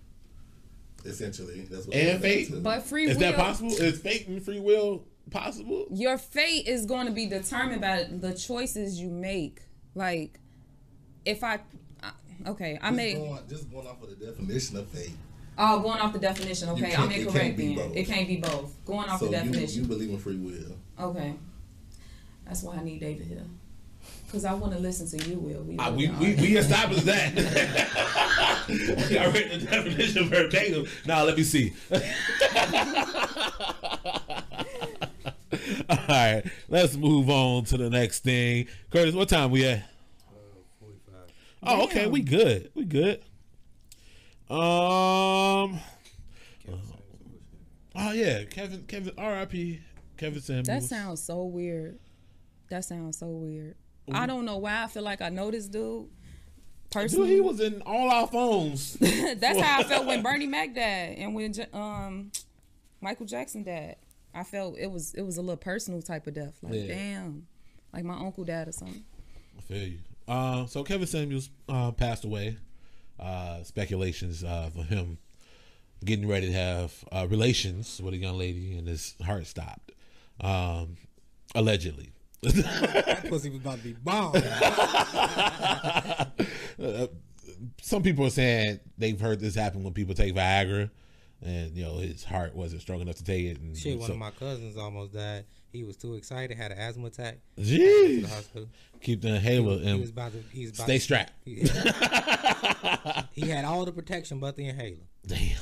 Essentially, that's what. And it comes fate? but free Is will that possible? Is fate and free will possible? your fate is going to be determined by the choices you make. Like, if I, I okay, I Just made going, just going off of the definition of fate. Oh, going off the definition. Okay, I'm it incorrect can't be then. both. It can't be both. Going off So the you, definition. you believe in free will. Okay. That's why I need David here. Cause I want to listen to you, Will. We, Uh, we, we, we established that. I read the definition verbatim. Now let me see. All right, let's move on to the next thing. Curtis, what time we at? Oh, okay, we good. We good. Um. Oh yeah, Kevin. Kevin. R.I.P. Kevin Samuels. That sounds so weird. That sounds so weird. I don't know why I feel like I know this dude. Dude, Personally, he was in all our phones. that's how I felt when Bernie Mac died and when um Michael Jackson died. I felt it was it was a little personal type of death. Like Yeah. damn, like my uncle died or something. I feel you. Uh, so Kevin Samuels uh, passed away. Uh, speculations uh, of him getting ready to have uh, relations with a young lady, and his heart stopped. Um, allegedly. That pussy was about to be bombed. Some people are saying they've heard this happen when people take Viagra, and you know his heart wasn't strong enough to take it. And Shit, one so- of my cousins almost died. He was too excited, had an asthma attack. To Jeez. the keep the inhaler He was about to. He was about stay to, strapped. He, he had all the protection but the inhaler. Damn.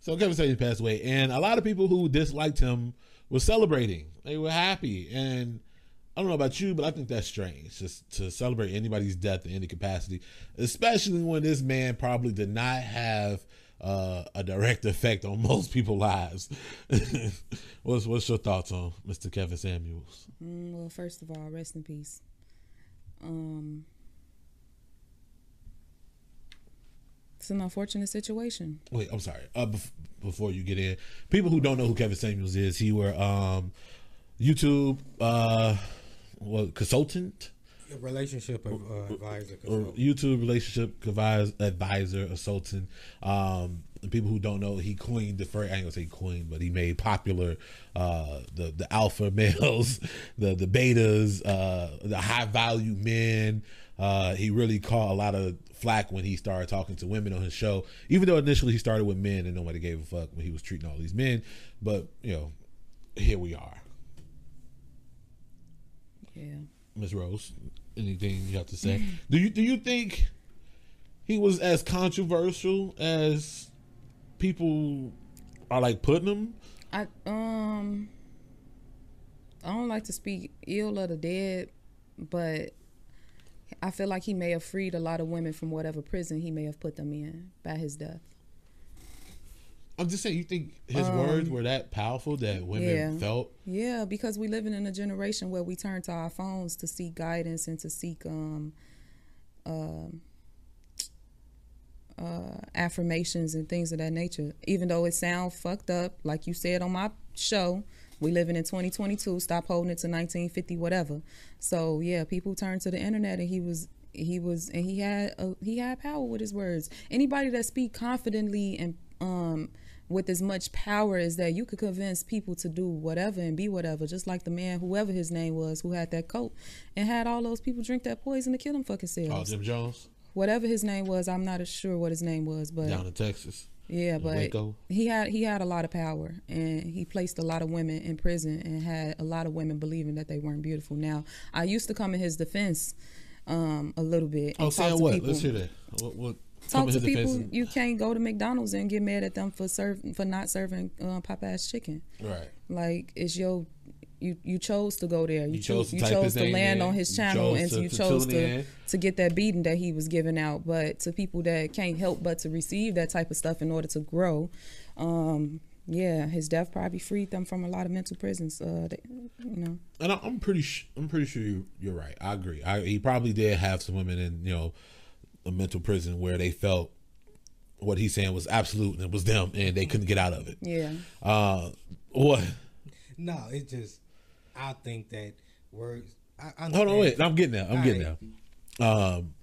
So Kevin Samuels passed away, and a lot of people who disliked him were celebrating. They were happy, and I don't know about you, but I think that's strange just to celebrate anybody's death in any capacity, especially when this man probably did not have uh, a direct effect on most people's lives. what's what's your thoughts on Mr. Kevin Samuels? Mm, well, first of all, rest in peace. Um, it's an unfortunate situation. Wait, I'm sorry. Uh, bef- before you get in, people who don't know who Kevin Samuels is, he were um, YouTube uh, what consultant relationship uh, advisor. or YouTube relationship advisor, advisor consultant. Um, people who don't know, he coined the first. I ain't gonna say coined, but he made popular uh, the the alpha males, the the betas, uh, the high value men. Uh, he really caught a lot of flack when he started talking to women on his show. Even though initially he started with men and nobody gave a fuck when he was treating all these men, but you know, here we are. Yeah. Miss Rose, anything you have to say? do you do you think he was as controversial as people are like putting him? I um I don't like to speak ill of the dead, but I feel like he may have freed a lot of women from whatever prison he may have put them in by his death. I'm just saying, you think his words were that powerful that women yeah. felt? Yeah, because we living in a generation where we turn to our phones to seek guidance and to seek um um uh, affirmations and things of that nature. Even though it sounds fucked up, like you said on my show, we living in 2022. Stop holding it to 1950, whatever. So yeah, people turn to the internet, and he was he was and he had a, he had power with his words. Anybody that speak confidently and um with as much power as that, you could convince people to do whatever and be whatever. Just like the man, whoever his name was, who had that coat and had all those people drink that poison to kill them fucking selves Oh, Jim Jones whatever his name was, I'm not as sure what his name was, but down in Texas. Yeah, but Waco. he had he had a lot of power, and he placed a lot of women in prison, and had a lot of women believing that they weren't beautiful. Now, I used to come in his defense um, a little bit. Oh, to what? people- Let's hear that. What? what Talk to people. and- You can't go to McDonald's and get mad at them for serve for not serving uh, Popeye's chicken. right. Like it's your. You, you chose to go there. You, You chose chose to you chose to land in. on his You channel, chose and to- you to chose to to get that beating that he was giving out. But to people that can't help but to receive that type of stuff in order to grow, um, yeah, his death probably freed them from a lot of mental prisons. Uh, that, you know, and I- I'm pretty, sh- I'm pretty sure you- you're right. I agree. I, he probably did have some women in, you know, a mental prison where they felt what he's saying was absolute and it was them, and they couldn't get out of it. yeah. Uh, what? No, it just I think that words. I, I Hold on, wait. I'm getting there. I'm getting Alright. there. Um,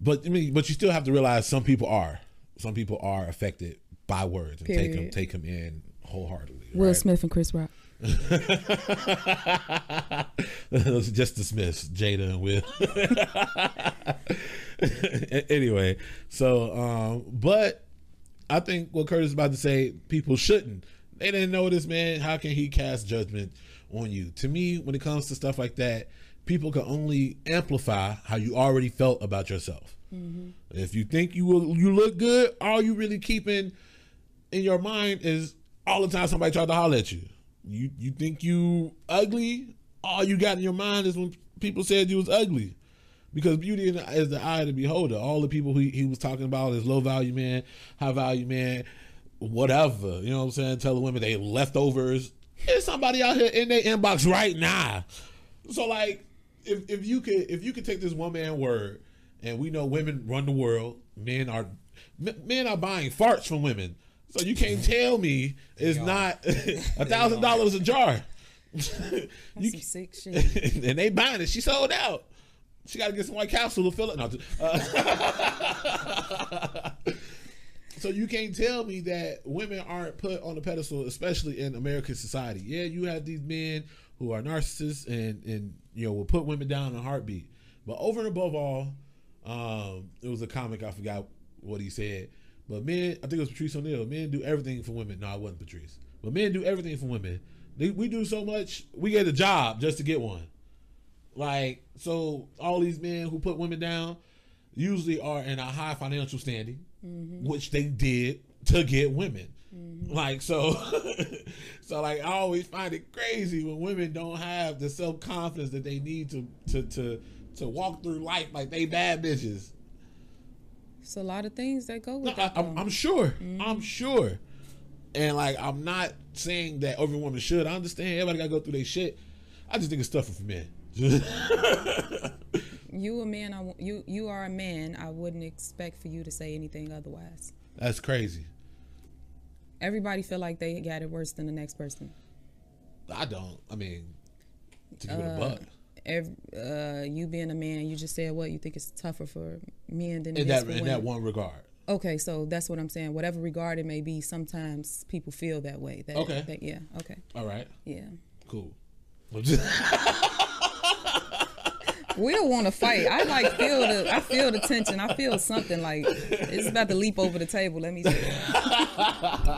but I mean, but you still have to realize some people are, some people are affected by words and take them, take them in wholeheartedly. Will right? Smith and Chris Rock. just the Smiths, Jada and Will. anyway, so um, but I think what Curtis is about to say, people shouldn't. They didn't know this man. How can he cast judgment on you? To me, when it comes to stuff like that, people can only amplify how you already felt about yourself. Mm-hmm. If you think you will, you look good, all you really keeping in your mind is all the time somebody tried to holler at you. You you think you ugly, all you got in your mind is when people said you was ugly. Because beauty is the eye of the beholder. All the people he, he was talking about is low value man, high value man, whatever. You know what I'm saying? Tell the women they leftovers. There's somebody out here in their inbox right now. So like, if, if you could if you could take this one man word, and we know women run the world, men are men are buying farts from women. So you can't tell me it's not a thousand dollars a jar. That's You some sick shit. and they buying it. She sold out. She got to get some White Castle to fill it. No, uh, so you can't tell me that women aren't put on a pedestal, especially in American society. Yeah, you have these men who are narcissists and and you know will put women down in a heartbeat. But over and above all, um, it was a comic. I forgot what he said. But men, I think it was Patrice O'Neal. Men do everything for women. No, it wasn't Patrice. But men do everything for women. They, we do so much. We get a job just to get one. Like so, all these men who put women down usually are in a high financial standing, Mm-hmm. which they did to get women. Mm-hmm. Like so, so like I always find it crazy when women don't have the self confidence that they need to to to to walk through life like they bad bitches. It's a lot of things that go with I, that. I'm, though. I'm sure. Mm-hmm. I'm sure. And like, I'm not saying that every woman should. I understand everybody gotta go through their shit. I just think it's tougher for men. you a man. I you you are a man. I wouldn't expect for you to say anything otherwise. That's crazy. Everybody feel like they got it worse than the next person. I don't. I mean, to give it a buck. Every, uh, you being a man, you just said what you think it's tougher for men than In that in women. that one regard. Okay, so that's what I'm saying. Whatever regard it may be, sometimes people feel that way. That, Okay. that- yeah. Okay. All right. Yeah. Cool. We don't want to fight. I like feel the. I feel the tension. I feel something like it's about to leap over the table. Let me see.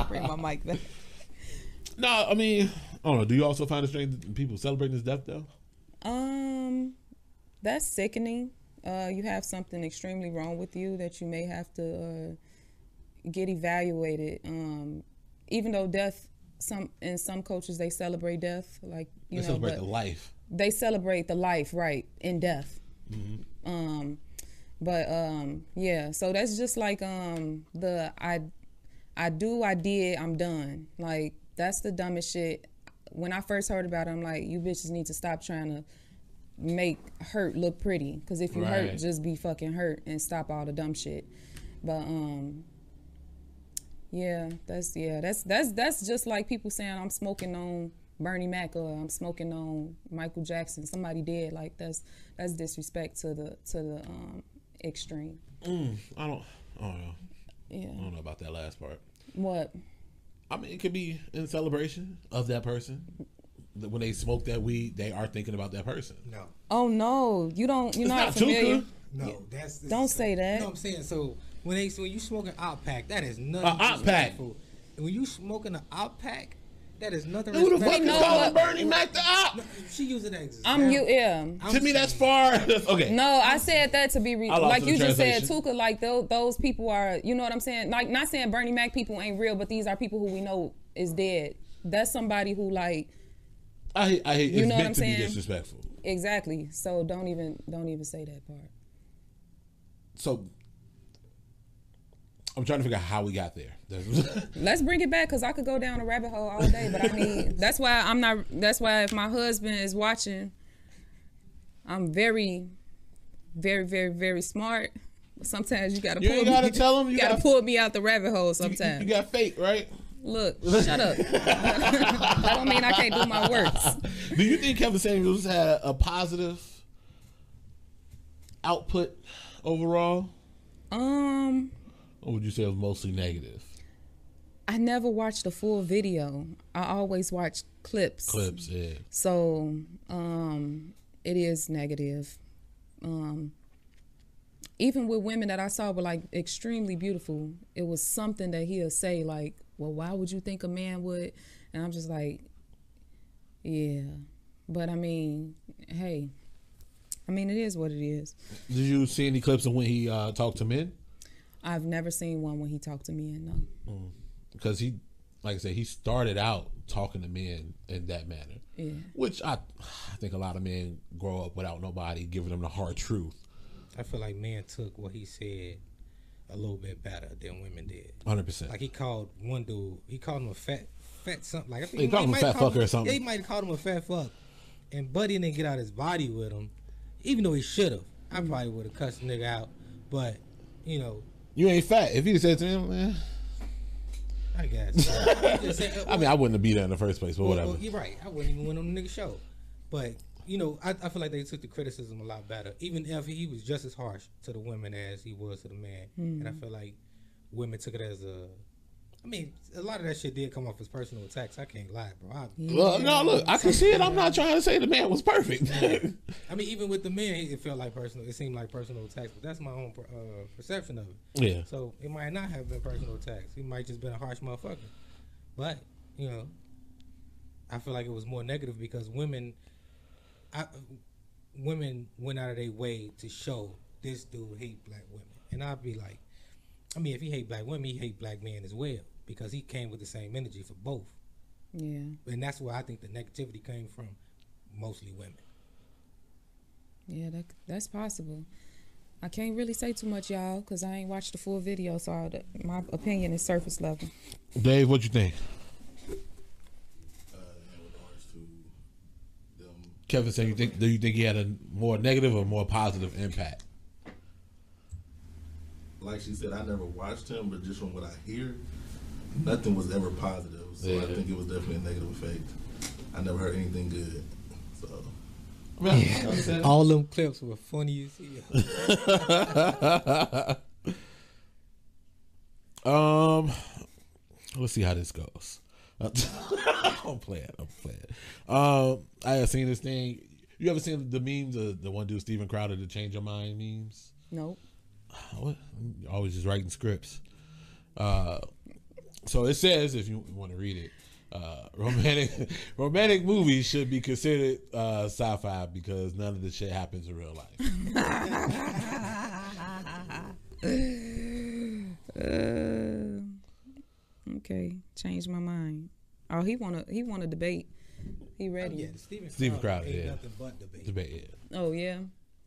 bring my mic back. no, I mean, I don't know. Do you also find it strange that people celebrating his death though? Um, that's sickening. Uh, you have something extremely wrong with you that you may have to uh, get evaluated. Um, even though death, some in some cultures they celebrate death, like you They know, celebrate but the life. They celebrate the life right in death. Um, but um, yeah, so that's just like um the I, I do, I did, I'm done. Like that's the dumbest shit. When I first heard about it, I'm like, you bitches need to stop trying to make hurt look pretty. Because if you Right. hurt, just be fucking hurt and stop all the dumb shit. But um, yeah, that's yeah, that's that's that's just like people saying I'm smoking on Bernie Mac or I'm smoking on Michael Jackson. Somebody dead. Like that's that's disrespect to the to the um extreme. Mm, I don't. I don't know. Yeah. I don't know about that last part. What? I mean, it could be in celebration of that person. When they smoke that weed, they are thinking about that person. No, Oh no, you don't. You're It's not, not familiar. Tooka. no, that's Don't say that. You know what I'm saying? So when they when you smoking out pack, that is nothing. A Out Pack. when you smoking an out pack, that is nothing. Who the fuck respectful. is know calling what? Bernie Mac the op? No, She using that. I'm you. example. Yeah. I'm to me, that's far. okay. No, I said that to be re- like you just said, translation. Tooka. Like those, those people are, you know what I'm saying? Like not saying Bernie Mac people ain't real, but these are people who we know is dead. That's somebody who like I hate. I hate. You it's know what I'm to be saying? disrespectful. exactly. So don't even don't even say that part. So I'm trying to figure out how we got there. Let's bring it back because I could go down a rabbit hole all day. But I mean, that's why I'm not. That's why if my husband is watching, I'm very, very, very, very smart. But sometimes you gotta You pull gotta tell him, you gotta gotta- pull me out the rabbit hole sometimes. you got fate, right? Look, shut up. that don't mean I can't do my works. Do you think Kevin Samuels had a positive output overall, Um, or would you say it was mostly negative? I never watched the full video. I always watch clips. Clips, yeah. So, um, it is negative. Um, even with women that I saw were like extremely beautiful, it was something that he'll say like, "Well, why would you think a man would?" And I'm just like, "Yeah," but I mean, hey, I mean it is what it is. Did you see any clips of when he uh, talked to men? I've never seen one when he talked to me, and no. Mm. Because he, like I said, he started out talking to men in that manner. Yeah. Which I, I think a lot of men grow up without nobody giving them the hard truth. I feel like men took what he said a little bit better than women did. Hundred percent. Like he called one dude, he called him a fat, fat something. Like I think He called him a fat call fucker or something. Yeah, he might have called him a fat fuck. And Buddy didn't get out his body with him, even though he should have. I mm-hmm. probably would have cussed the nigga out, but you know, You ain't fat. If he said to him, man, I guess. Just uh, I mean, I wouldn't have beat that in the first place, but Well, whatever. well, you're right. I wouldn't even went on the nigga show. But, you know, I, I feel like they took the criticism a lot better. Even if he was just as harsh to the women as he was to the man. Hmm. And I feel like women took it as a. I mean, a lot of that shit did come off as personal attacks. I can't lie, bro. I, Well, no, look, I can see it. I'm not trying to say the man was perfect. I mean, even with the man, it felt like personal. It seemed like personal attacks, but that's my own uh, perception of it. yeah. So it might not have been personal attacks. He might just been a harsh motherfucker. But you know, I feel like it was more negative because women, I, women went out of their way to show this dude hate black women, and I'd be like, I mean, if he hate black women, he hate black men as well because he came with the same energy for both, Yeah. and that's where I think the negativity came from, mostly women. Yeah, that that's possible. I can't really say too much, y'all, because I ain't watched the full video, so I, my opinion is surface level. Dave, what you think? Uh, in regards to them, Kevin said, "You think? Do you think he had a more negative or more positive impact?" like she said, I never watched him, but just from what I hear, nothing was ever positive. So Yeah. I think it was definitely a negative effect. I never heard anything good. So I mean, I said- All them clips were funny as hell. Um, let's see how this goes. I'm playing. I'm playing. Um, I have seen this thing. You ever seen the memes? The, the one dude, Steven Crowder, the change your mind memes. Nope. What? Always just writing scripts. Uh, so it says, if you want to read it, uh, romantic romantic movies should be considered uh, sci-fi because none of the shit happens in real life. Uh, okay, changed my mind. Oh, he wanna he wanna debate. He ready? Yeah, Steven, Stephen Crowder Crowder, yeah. nothing but debate. Debate, yeah. Oh yeah,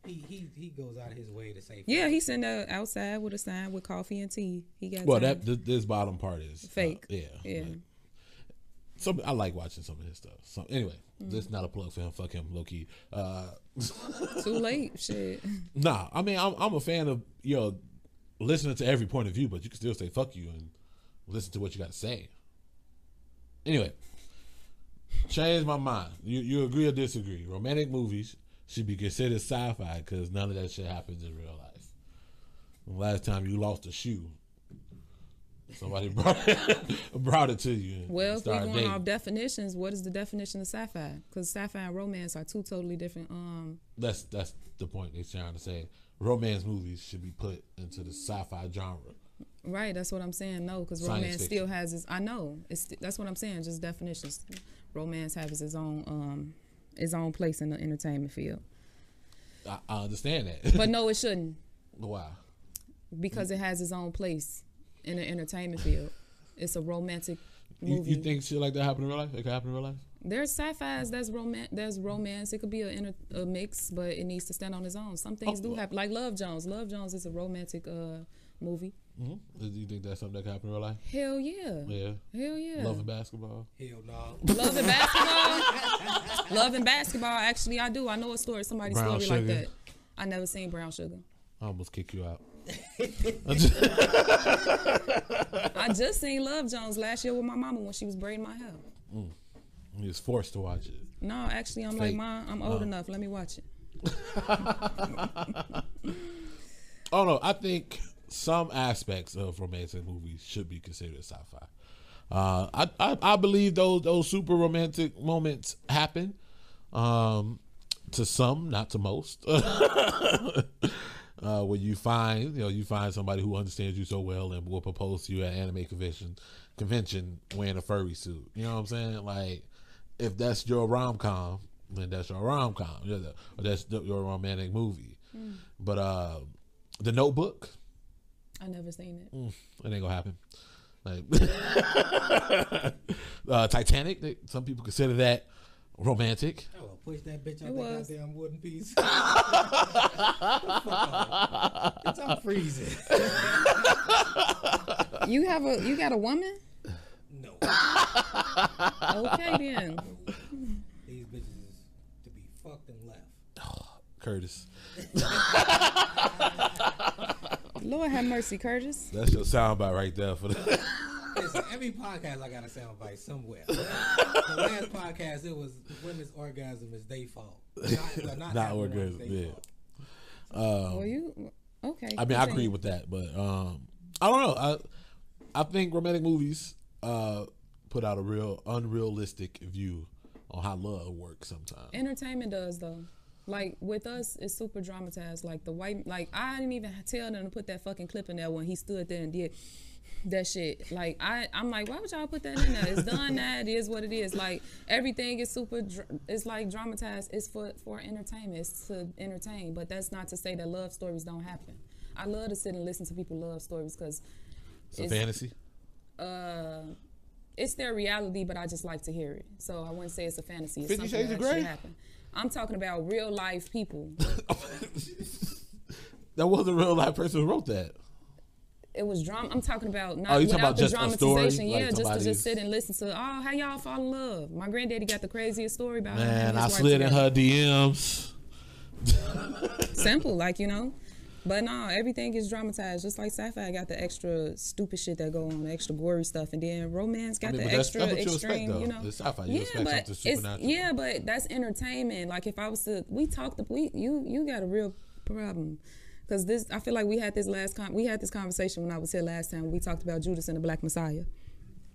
He, he he goes out of his way to say yeah. He's sitting there outside with a sign with coffee and tea. He got Well, time. that th- this bottom part is uh, fake. yeah, yeah. like, some I like watching some of his stuff. So anyway, this is not a plug for him. Fuck him, low key. Uh, Too late. Shit. nah, I mean I'm I'm a fan of you know listening to every point of view, but you can still say fuck you and listen to what you got to say. Anyway, change my mind. You you agree or disagree? Romantic movies should be considered sci-fi because none of that shit happens in real life. The last time you lost a shoe, somebody brought it, brought it to you. Well, if we're going dating. off definitions, what is the definition of sci-fi? Because sci-fi and romance are two totally different. Um, That's that's the point they're trying to say. Romance movies should be put into the sci-fi genre. right. That's what I'm saying. No, because romance fiction. still has its. I know. It's that's what I'm saying. Just definitions. Romance has its own um, its own place in the entertainment field. I, I understand that. But no, it shouldn't Why? because it has its own place in the entertainment field. It's a romantic movie. you think shit like that happen in real life? It could happen in real life? There's sci-fi's that's romance. There's romance. It could be a, inter- a mix, but it needs to stand on its own. Some things Oh, do happen, like Love Jones. Love Jones is a romantic uh, movie. Hmm Do you think that's something that can happen in real life? Hell yeah. Yeah. Hell yeah. Love and basketball. hell no. Love and basketball. Love and basketball. Actually, I do. I know a story. Somebody's Brown story like that. I never seen Brown Sugar. I almost kick you out. I just seen Love Jones last year with my mama when she was braiding my hair. You was forced to watch it. No, actually, I'm like, Mom, I'm old enough. Let me watch it. Oh no, I think some aspects of romantic movies should be considered sci-fi. Uh, I, I I believe those those super romantic moments happen. Um, to some, not to most. uh, when you find you know you find somebody who understands you so well and will propose to you at anime convention convention wearing a furry suit. You know what I'm saying? Like if that's your rom com, then that's your rom com. Or that's your romantic movie. But uh, the Notebook, I never seen it. mm, it ain't gonna happen. Like uh, Titanic, they, some people consider that romantic. I will push that bitch out It that was. goddamn wooden piece. Bitch, I'm freezing. You have a you got a woman? No, Okay then. these bitches is to be fucked and left. Curtis, Lord have mercy, Curtis. that's your soundbite right there for the. Listen, every podcast I got a soundbite somewhere. the last podcast it was women's orgasm is their fault. Not, well, not, Not having one is orgasm, yeah. fault. well, you okay? I mean, I agree with that, but um, I don't know. I I think romantic movies uh put out a real unrealistic view on how love works sometimes. Entertainment does though. Like with us, it's super dramatized. Like the white, like I didn't even tell them to put that fucking clip in there when he stood there and did that shit. Like I, I'm like, why would y'all put that in there? It's done. That it is what it is. Like everything is super. dr- It's like dramatized. It's for for entertainment. It's to entertain. But that's not to say that love stories don't happen. I love to sit and listen to people love stories because It's a fantasy. uh, it's their reality, but I just like to hear it. So I wouldn't say it's a fantasy. It's Fifty something Shades that of Grey? happened. I'm talking about real life people. That wasn't a real life person who wrote that. It was drama. I'm talking about not Oh, without about the just a story? dramatization. Like yeah, just to just sit and listen to. Oh, how y'all fall in love? My granddaddy got the craziest story about Man, and I slid in her DMs. Simple, like you know. But no, everything is dramatized. Just like sci-fi got the extra stupid shit that go on, the extra gory stuff, and then romance got I mean, the that's- extra that's what you expect, extreme. though. you know, It's sci-fi. You expect but it's- supernatural. Yeah, but that's entertainment. Like if I was to, we talked. We you you got a real problem. Because this, I feel like we had this last con- we had this conversation when I was here last time. We talked about Judas and the Black Messiah.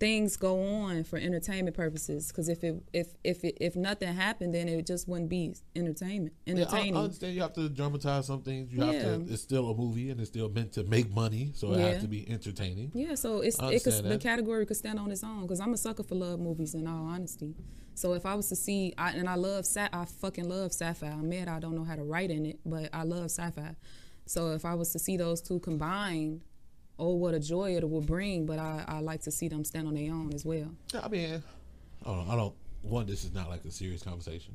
Things go on for entertainment purposes. Because if it if if it, if nothing happened, then it just wouldn't be entertainment. Yeah, I, Entertaining. I understand you have to dramatize some things. You have Yeah. to. It's still a movie, and it's still meant to make money, so it Yeah. has to be entertaining. Yeah, so it's it could, the category could stand on its own because I'm a sucker for love movies. In all honesty, so if I was to see, I, and I love sci, I fucking love sci-fi. I admit I don't know how to write in it, but I love sci-fi. So if I was to see those two combined, oh, what a joy it will bring. But I, I like to see them stand on their own as well. Yeah, I mean, I don't. I don't. One, this is not like a serious conversation.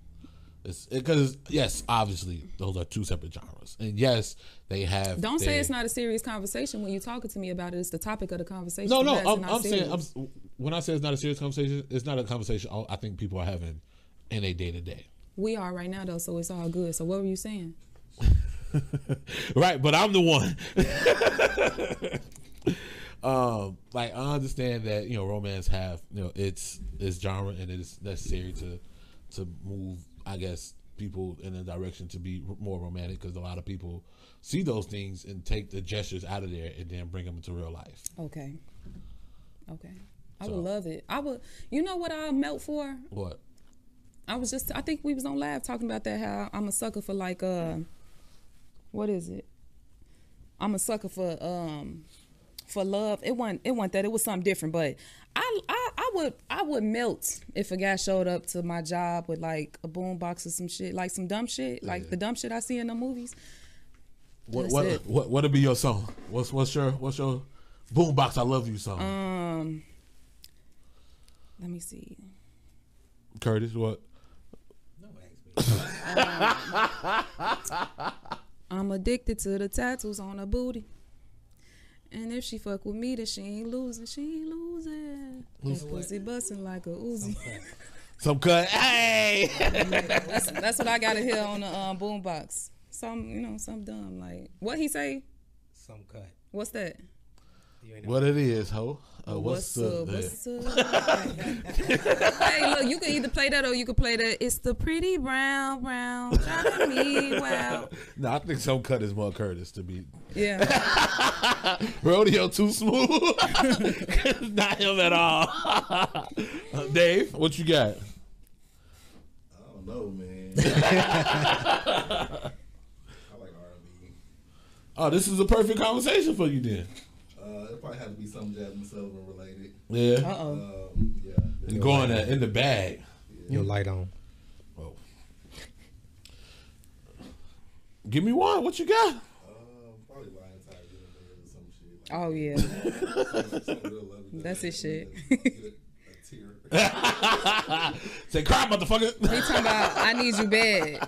It's because yes, obviously those are two separate genres, and yes, they have. Don't say it's not a serious conversation when you're talking to me about it. It's the topic of the conversation. No, no. I'm, I'm saying. I'm, when I say it's not a serious conversation, it's not a conversation. I I think people are having in a day to day. we are right now though, so it's all good. So what were you saying? Right, but I'm the one. um, like I understand that you know romance have you know it's it's genre and it is necessary to to move I guess people in a direction to be more romantic because a lot of people see those things and take the gestures out of there and then bring them into real life. Okay. Okay. I So- would love it. I would. You know what I'll melt for? What? I was just. I think we was on live talking about that. How I'm a sucker for like uh, what is it? I'm a sucker for um, for love. It wasn't. It wasn't that. It was something different. But I I I would I would melt if a guy showed up to my job with like a boom box or some shit, like some dumb shit, like the dumb shit I see in the movies. What That's what, it. what what'll be your song? What's what's your what's your boombox I love you song? Um, let me see. Curtis, what? No, ask me. I'm addicted to the tattoos on her booty. And if she fuck with me, then she ain't losing. She ain't losing. That pussy busting like a Uzi. Some cut. Hey. That's, that's what I got to hear on the um, boombox. Some, you know, some dumb. Like, what he say? Some cut. What's that? You ain't know. what it is, ho? Uh, what's, up? there? What's up? hey, look, you can either play that or you can play that. It's the pretty brown, brown, driving me wow. No, I think some cut is more Curtis to be Yeah. rodeo too smooth. Not him at all. Uh, Dave, what you got? I don't know, man. I like R&B. Oh, this is a perfect conversation for you then. Uh, it probably had to be something Jazmine Sullivan related. Yeah. Uh oh. Um, yeah. You going uh, in the bag. Your light on. Oh. Give me one. What you got? Um, probably Lion Tiger or some shit. Oh yeah. Like, some real loving That's his shit. Say cry, motherfucker. He talking about I need you bad.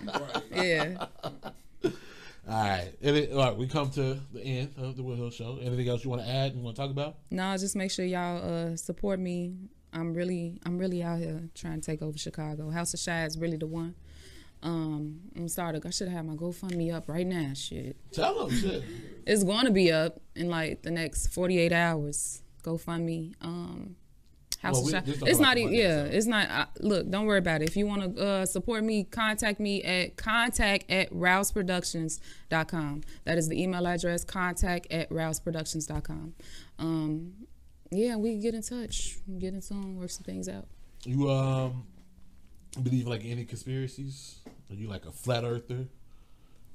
Yeah. All right. All right. We come to the end of the Will Hill Show. Anything else you want to add and want to talk about? No, just make sure y'all uh, support me. I'm really, I'm really out here trying to take over Chicago. House of Chi is really the one. Um, I'm started. I should have my GoFundMe up right now. Shit, Tell them shit. it's going to be up in like the next 48 hours. GoFundMe. Um, House Well, of we- Chi. this talk It's not. the e- Yeah, it's not. Uh, look, don't worry about it. If you want to uh, support me, contact me at contact at rouzproductions.com. That is the email address. Contact at rouzproductions.com. Um, yeah, we can get in touch, get in tune, work some things out. You um believe like any conspiracies? Are you like a flat earther?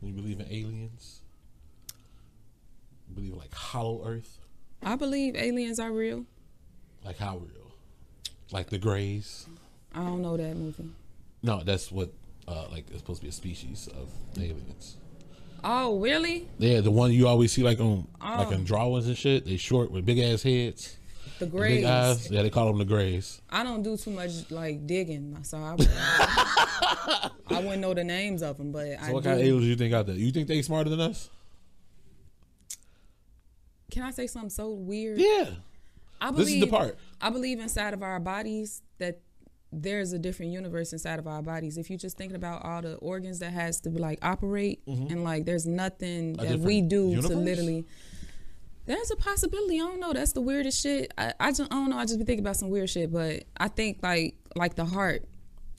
Do You believe in aliens? You believe like hollow earth? I believe aliens are real. Like how real? Like the Greys? I don't know that movie. No, that's what uh like it's supposed to be a species of aliens. Oh, really? Yeah, the one you always see like on like Oh. in drawings and shit. They short with big ass heads, The Greys. big eyes. Yeah, they call them the Greys. I don't do too much like digging, so I, I wouldn't know the names of them. But So I what do. kind of aliens you think out there? You think they smarter than us? Can I say something so weird? Yeah. I This believe is the part. I believe inside of our bodies that there's a different universe inside of our bodies. If you're just thinking about all the organs that has to like operate and like there's nothing Mm-hmm. A that we do universe? to literally there's a possibility. I don't know. That's the weirdest shit. I, I just I don't know. I just be thinking about some weird shit. But I think like like the heart,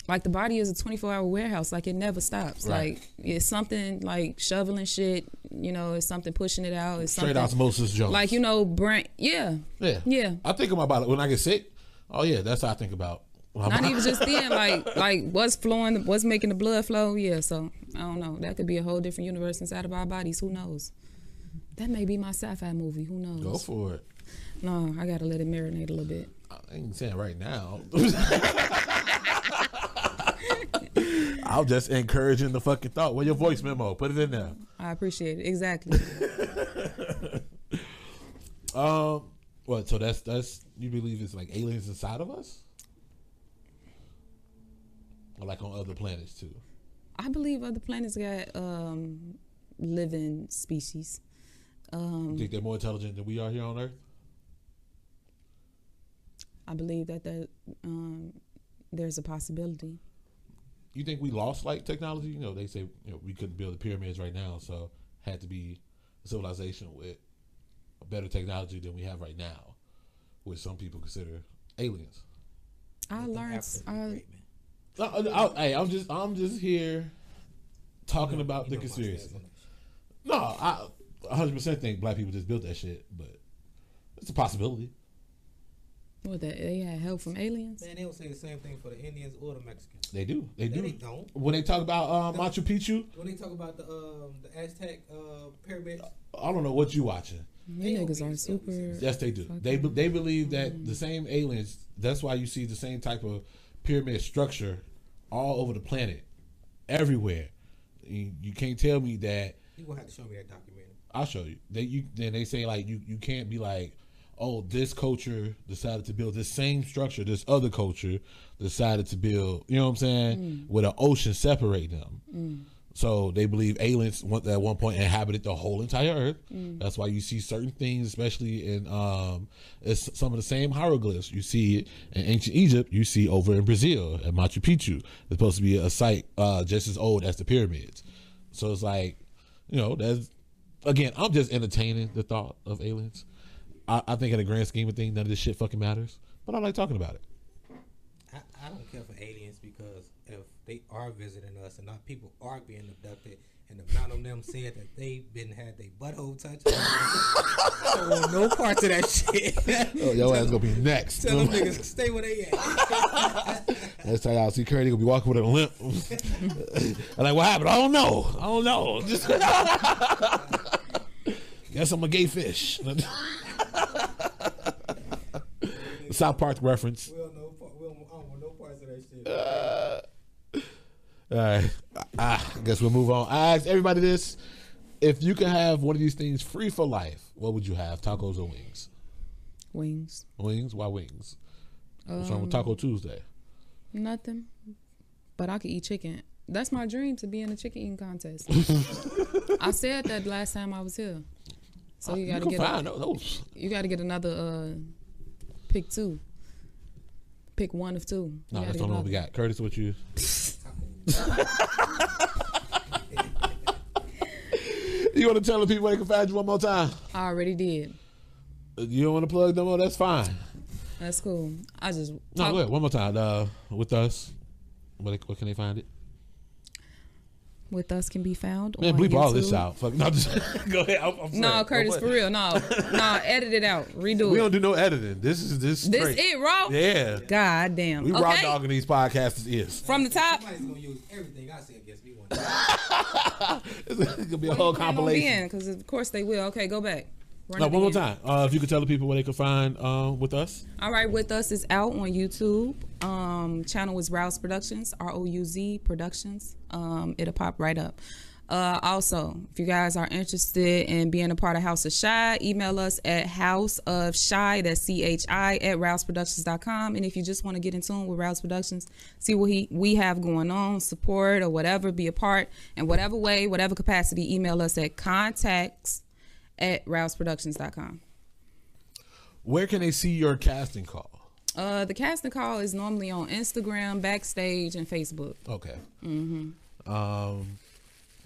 like the body is a 24 hour warehouse. Like it never stops. Right. Like it's something like shoveling shit. You know, it's something pushing it out. It's Straight something osmosis Jones. like you know, brain. Yeah, Yeah. Yeah. I think about it when I get sick. Oh yeah, that's how I think about. Not even just then, like like what's flowing, what's making the blood flow. Yeah, so I don't know. That could be a whole different universe inside of our bodies. Who knows? That may be my sci-fi movie. Who knows? Go for it. No, I gotta let it marinate a little bit. I ain't saying right now. I'm just encouraging the fucking thought. Well, your voice memo? Put it in there. I appreciate it. Exactly. Um, what? So that's that's you believe it's like aliens inside of us, or like on other planets too? I believe other planets got um, living species. Um, You think they're more intelligent than we are here on Earth? I believe that that um, there's a possibility. You think we lost like technology? You know, they say you know we couldn't build the pyramids right now, so had to be a civilization with a better technology than we have right now, which some people consider aliens. I learned. Uh, I, No, I, I, hey, I'm just I'm just here talking about the conspiracy. No, I 100 percent think black people just built that shit, but it's a possibility. What that they had help from aliens. Man, they don't say the same thing for the Indians or the Mexicans. They do. They do. they don't. When they talk about uh, Machu Picchu, When they talk about the um, the Aztec uh, pyramids, I don't know what you watching. You niggas are super. Yes, they do. They be- they believe that the same aliens. That's why you see the same type of pyramid structure all over the planet, everywhere. You, you can't tell me that. you gonna have to show me that documentary. I'll show you. They you then they say like you you can't be like, oh, this culture decided to build this same structure. This other culture decided to build. You know what I'm saying? With an ocean separating them. So they believe aliens at one point inhabited the whole entire Earth. That's why you see certain things, especially in um, it's some of the same hieroglyphs you see it in ancient Egypt. You see over in Brazil at Machu Picchu. It's supposed to be a site uh, just as old as the pyramids. So it's like, you know, that's again. I'm just entertaining the thought of aliens. I, I think in the grand scheme of things, none of this shit fucking matters. But I like talking about it. I, I don't care for aliens because if they are visiting us and not people are being abducted, and the amount of them said that they've been had their butthole touched, I don't want no parts of that shit. Oh, your ass gonna be next. Tell them niggas stay where they at. That's how y'all see Curry gonna be walking with a limp. I'm like, what happened? I don't know. I don't know. Just Guess I'm a gay fish. South Park reference. We don't know. We don't, I don't want no parts of that shit. All right. Ah, I guess we'll move on. I asked everybody this. If you could have one of these things free for life, what would you have? Tacos or wings? Wings. Wings? Why wings? What's wrong with Taco Tuesday? Nothing. But I could eat chicken. That's my dream to be in a chicken eating contest. I said that last time I was here. So you You gotta can get find a, those. you gotta get another uh pick two. Pick one of two. You No, that's the only one we got. Curtis, what you? You want to tell the people they can find you one more time? I already did. You don't want to plug them more? That's fine. That's cool. I just No, talk- go ahead. One more time. Uh, with us. Where, where can they find it? With us can be found. Man, on bleep all this out. Fuck, no, just go ahead. I'm, I'm No, sorry. Curtis, for real. No, no, edit it out. Redo it. We it. don't do no editing. This is this. This straight. it, raw. Yeah. God damn. We raw okay. dogging these podcasters is From the top. Somebody's gonna use everything I say against me one day. It's gonna be a whole compilation. Because of course they will. Okay, go back. No, one more time. Uh, if you could tell the people where they can find uh, with us. All right, with us is out on YouTube. Um, channel is Rouz Productions, R O U Z Productions. Um, it'll pop right up. Uh, also, if you guys are interested in being a part of House of Chi, email us at House of Chi, that's C H I, at rouzproductions.com. And if you just want to get in tune with Rouz Productions, see what he, we have going on, support or whatever, be a part in whatever way, whatever capacity, email us at contacts at rouzproductions.com. Where can they see your casting call? Uh, the casting call is normally on Instagram, backstage, and Facebook. Okay. Mm-hmm. Um,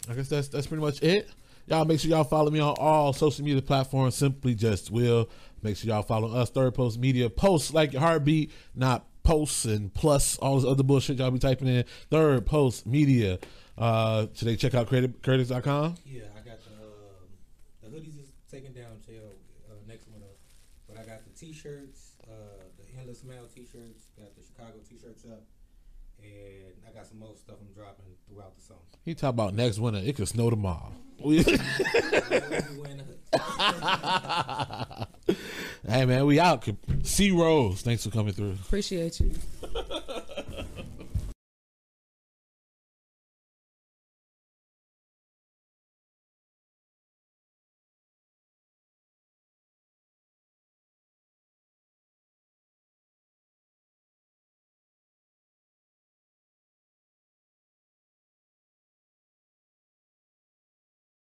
I guess that's that's pretty much it. Y'all make sure y'all follow me on all social media platforms. Simply just will. Make sure y'all follow us. Third Pulse Media. Pulse like your heartbeat, not posts and plus all this other bullshit y'all be typing in. Third Pulse Media. Uh, should they check out Curtis.com? Yeah, I got the um, the hoodies is taken down till uh, next one up, but I got the t-shirts, uh, the endless mail t-shirts, got the Chicago t-shirts up, and I got some more stuff I'm dropping throughout the summer. He talk about next winter. It could snow tomorrow. Hey man, we out. C Rose, thanks for coming through. Appreciate you.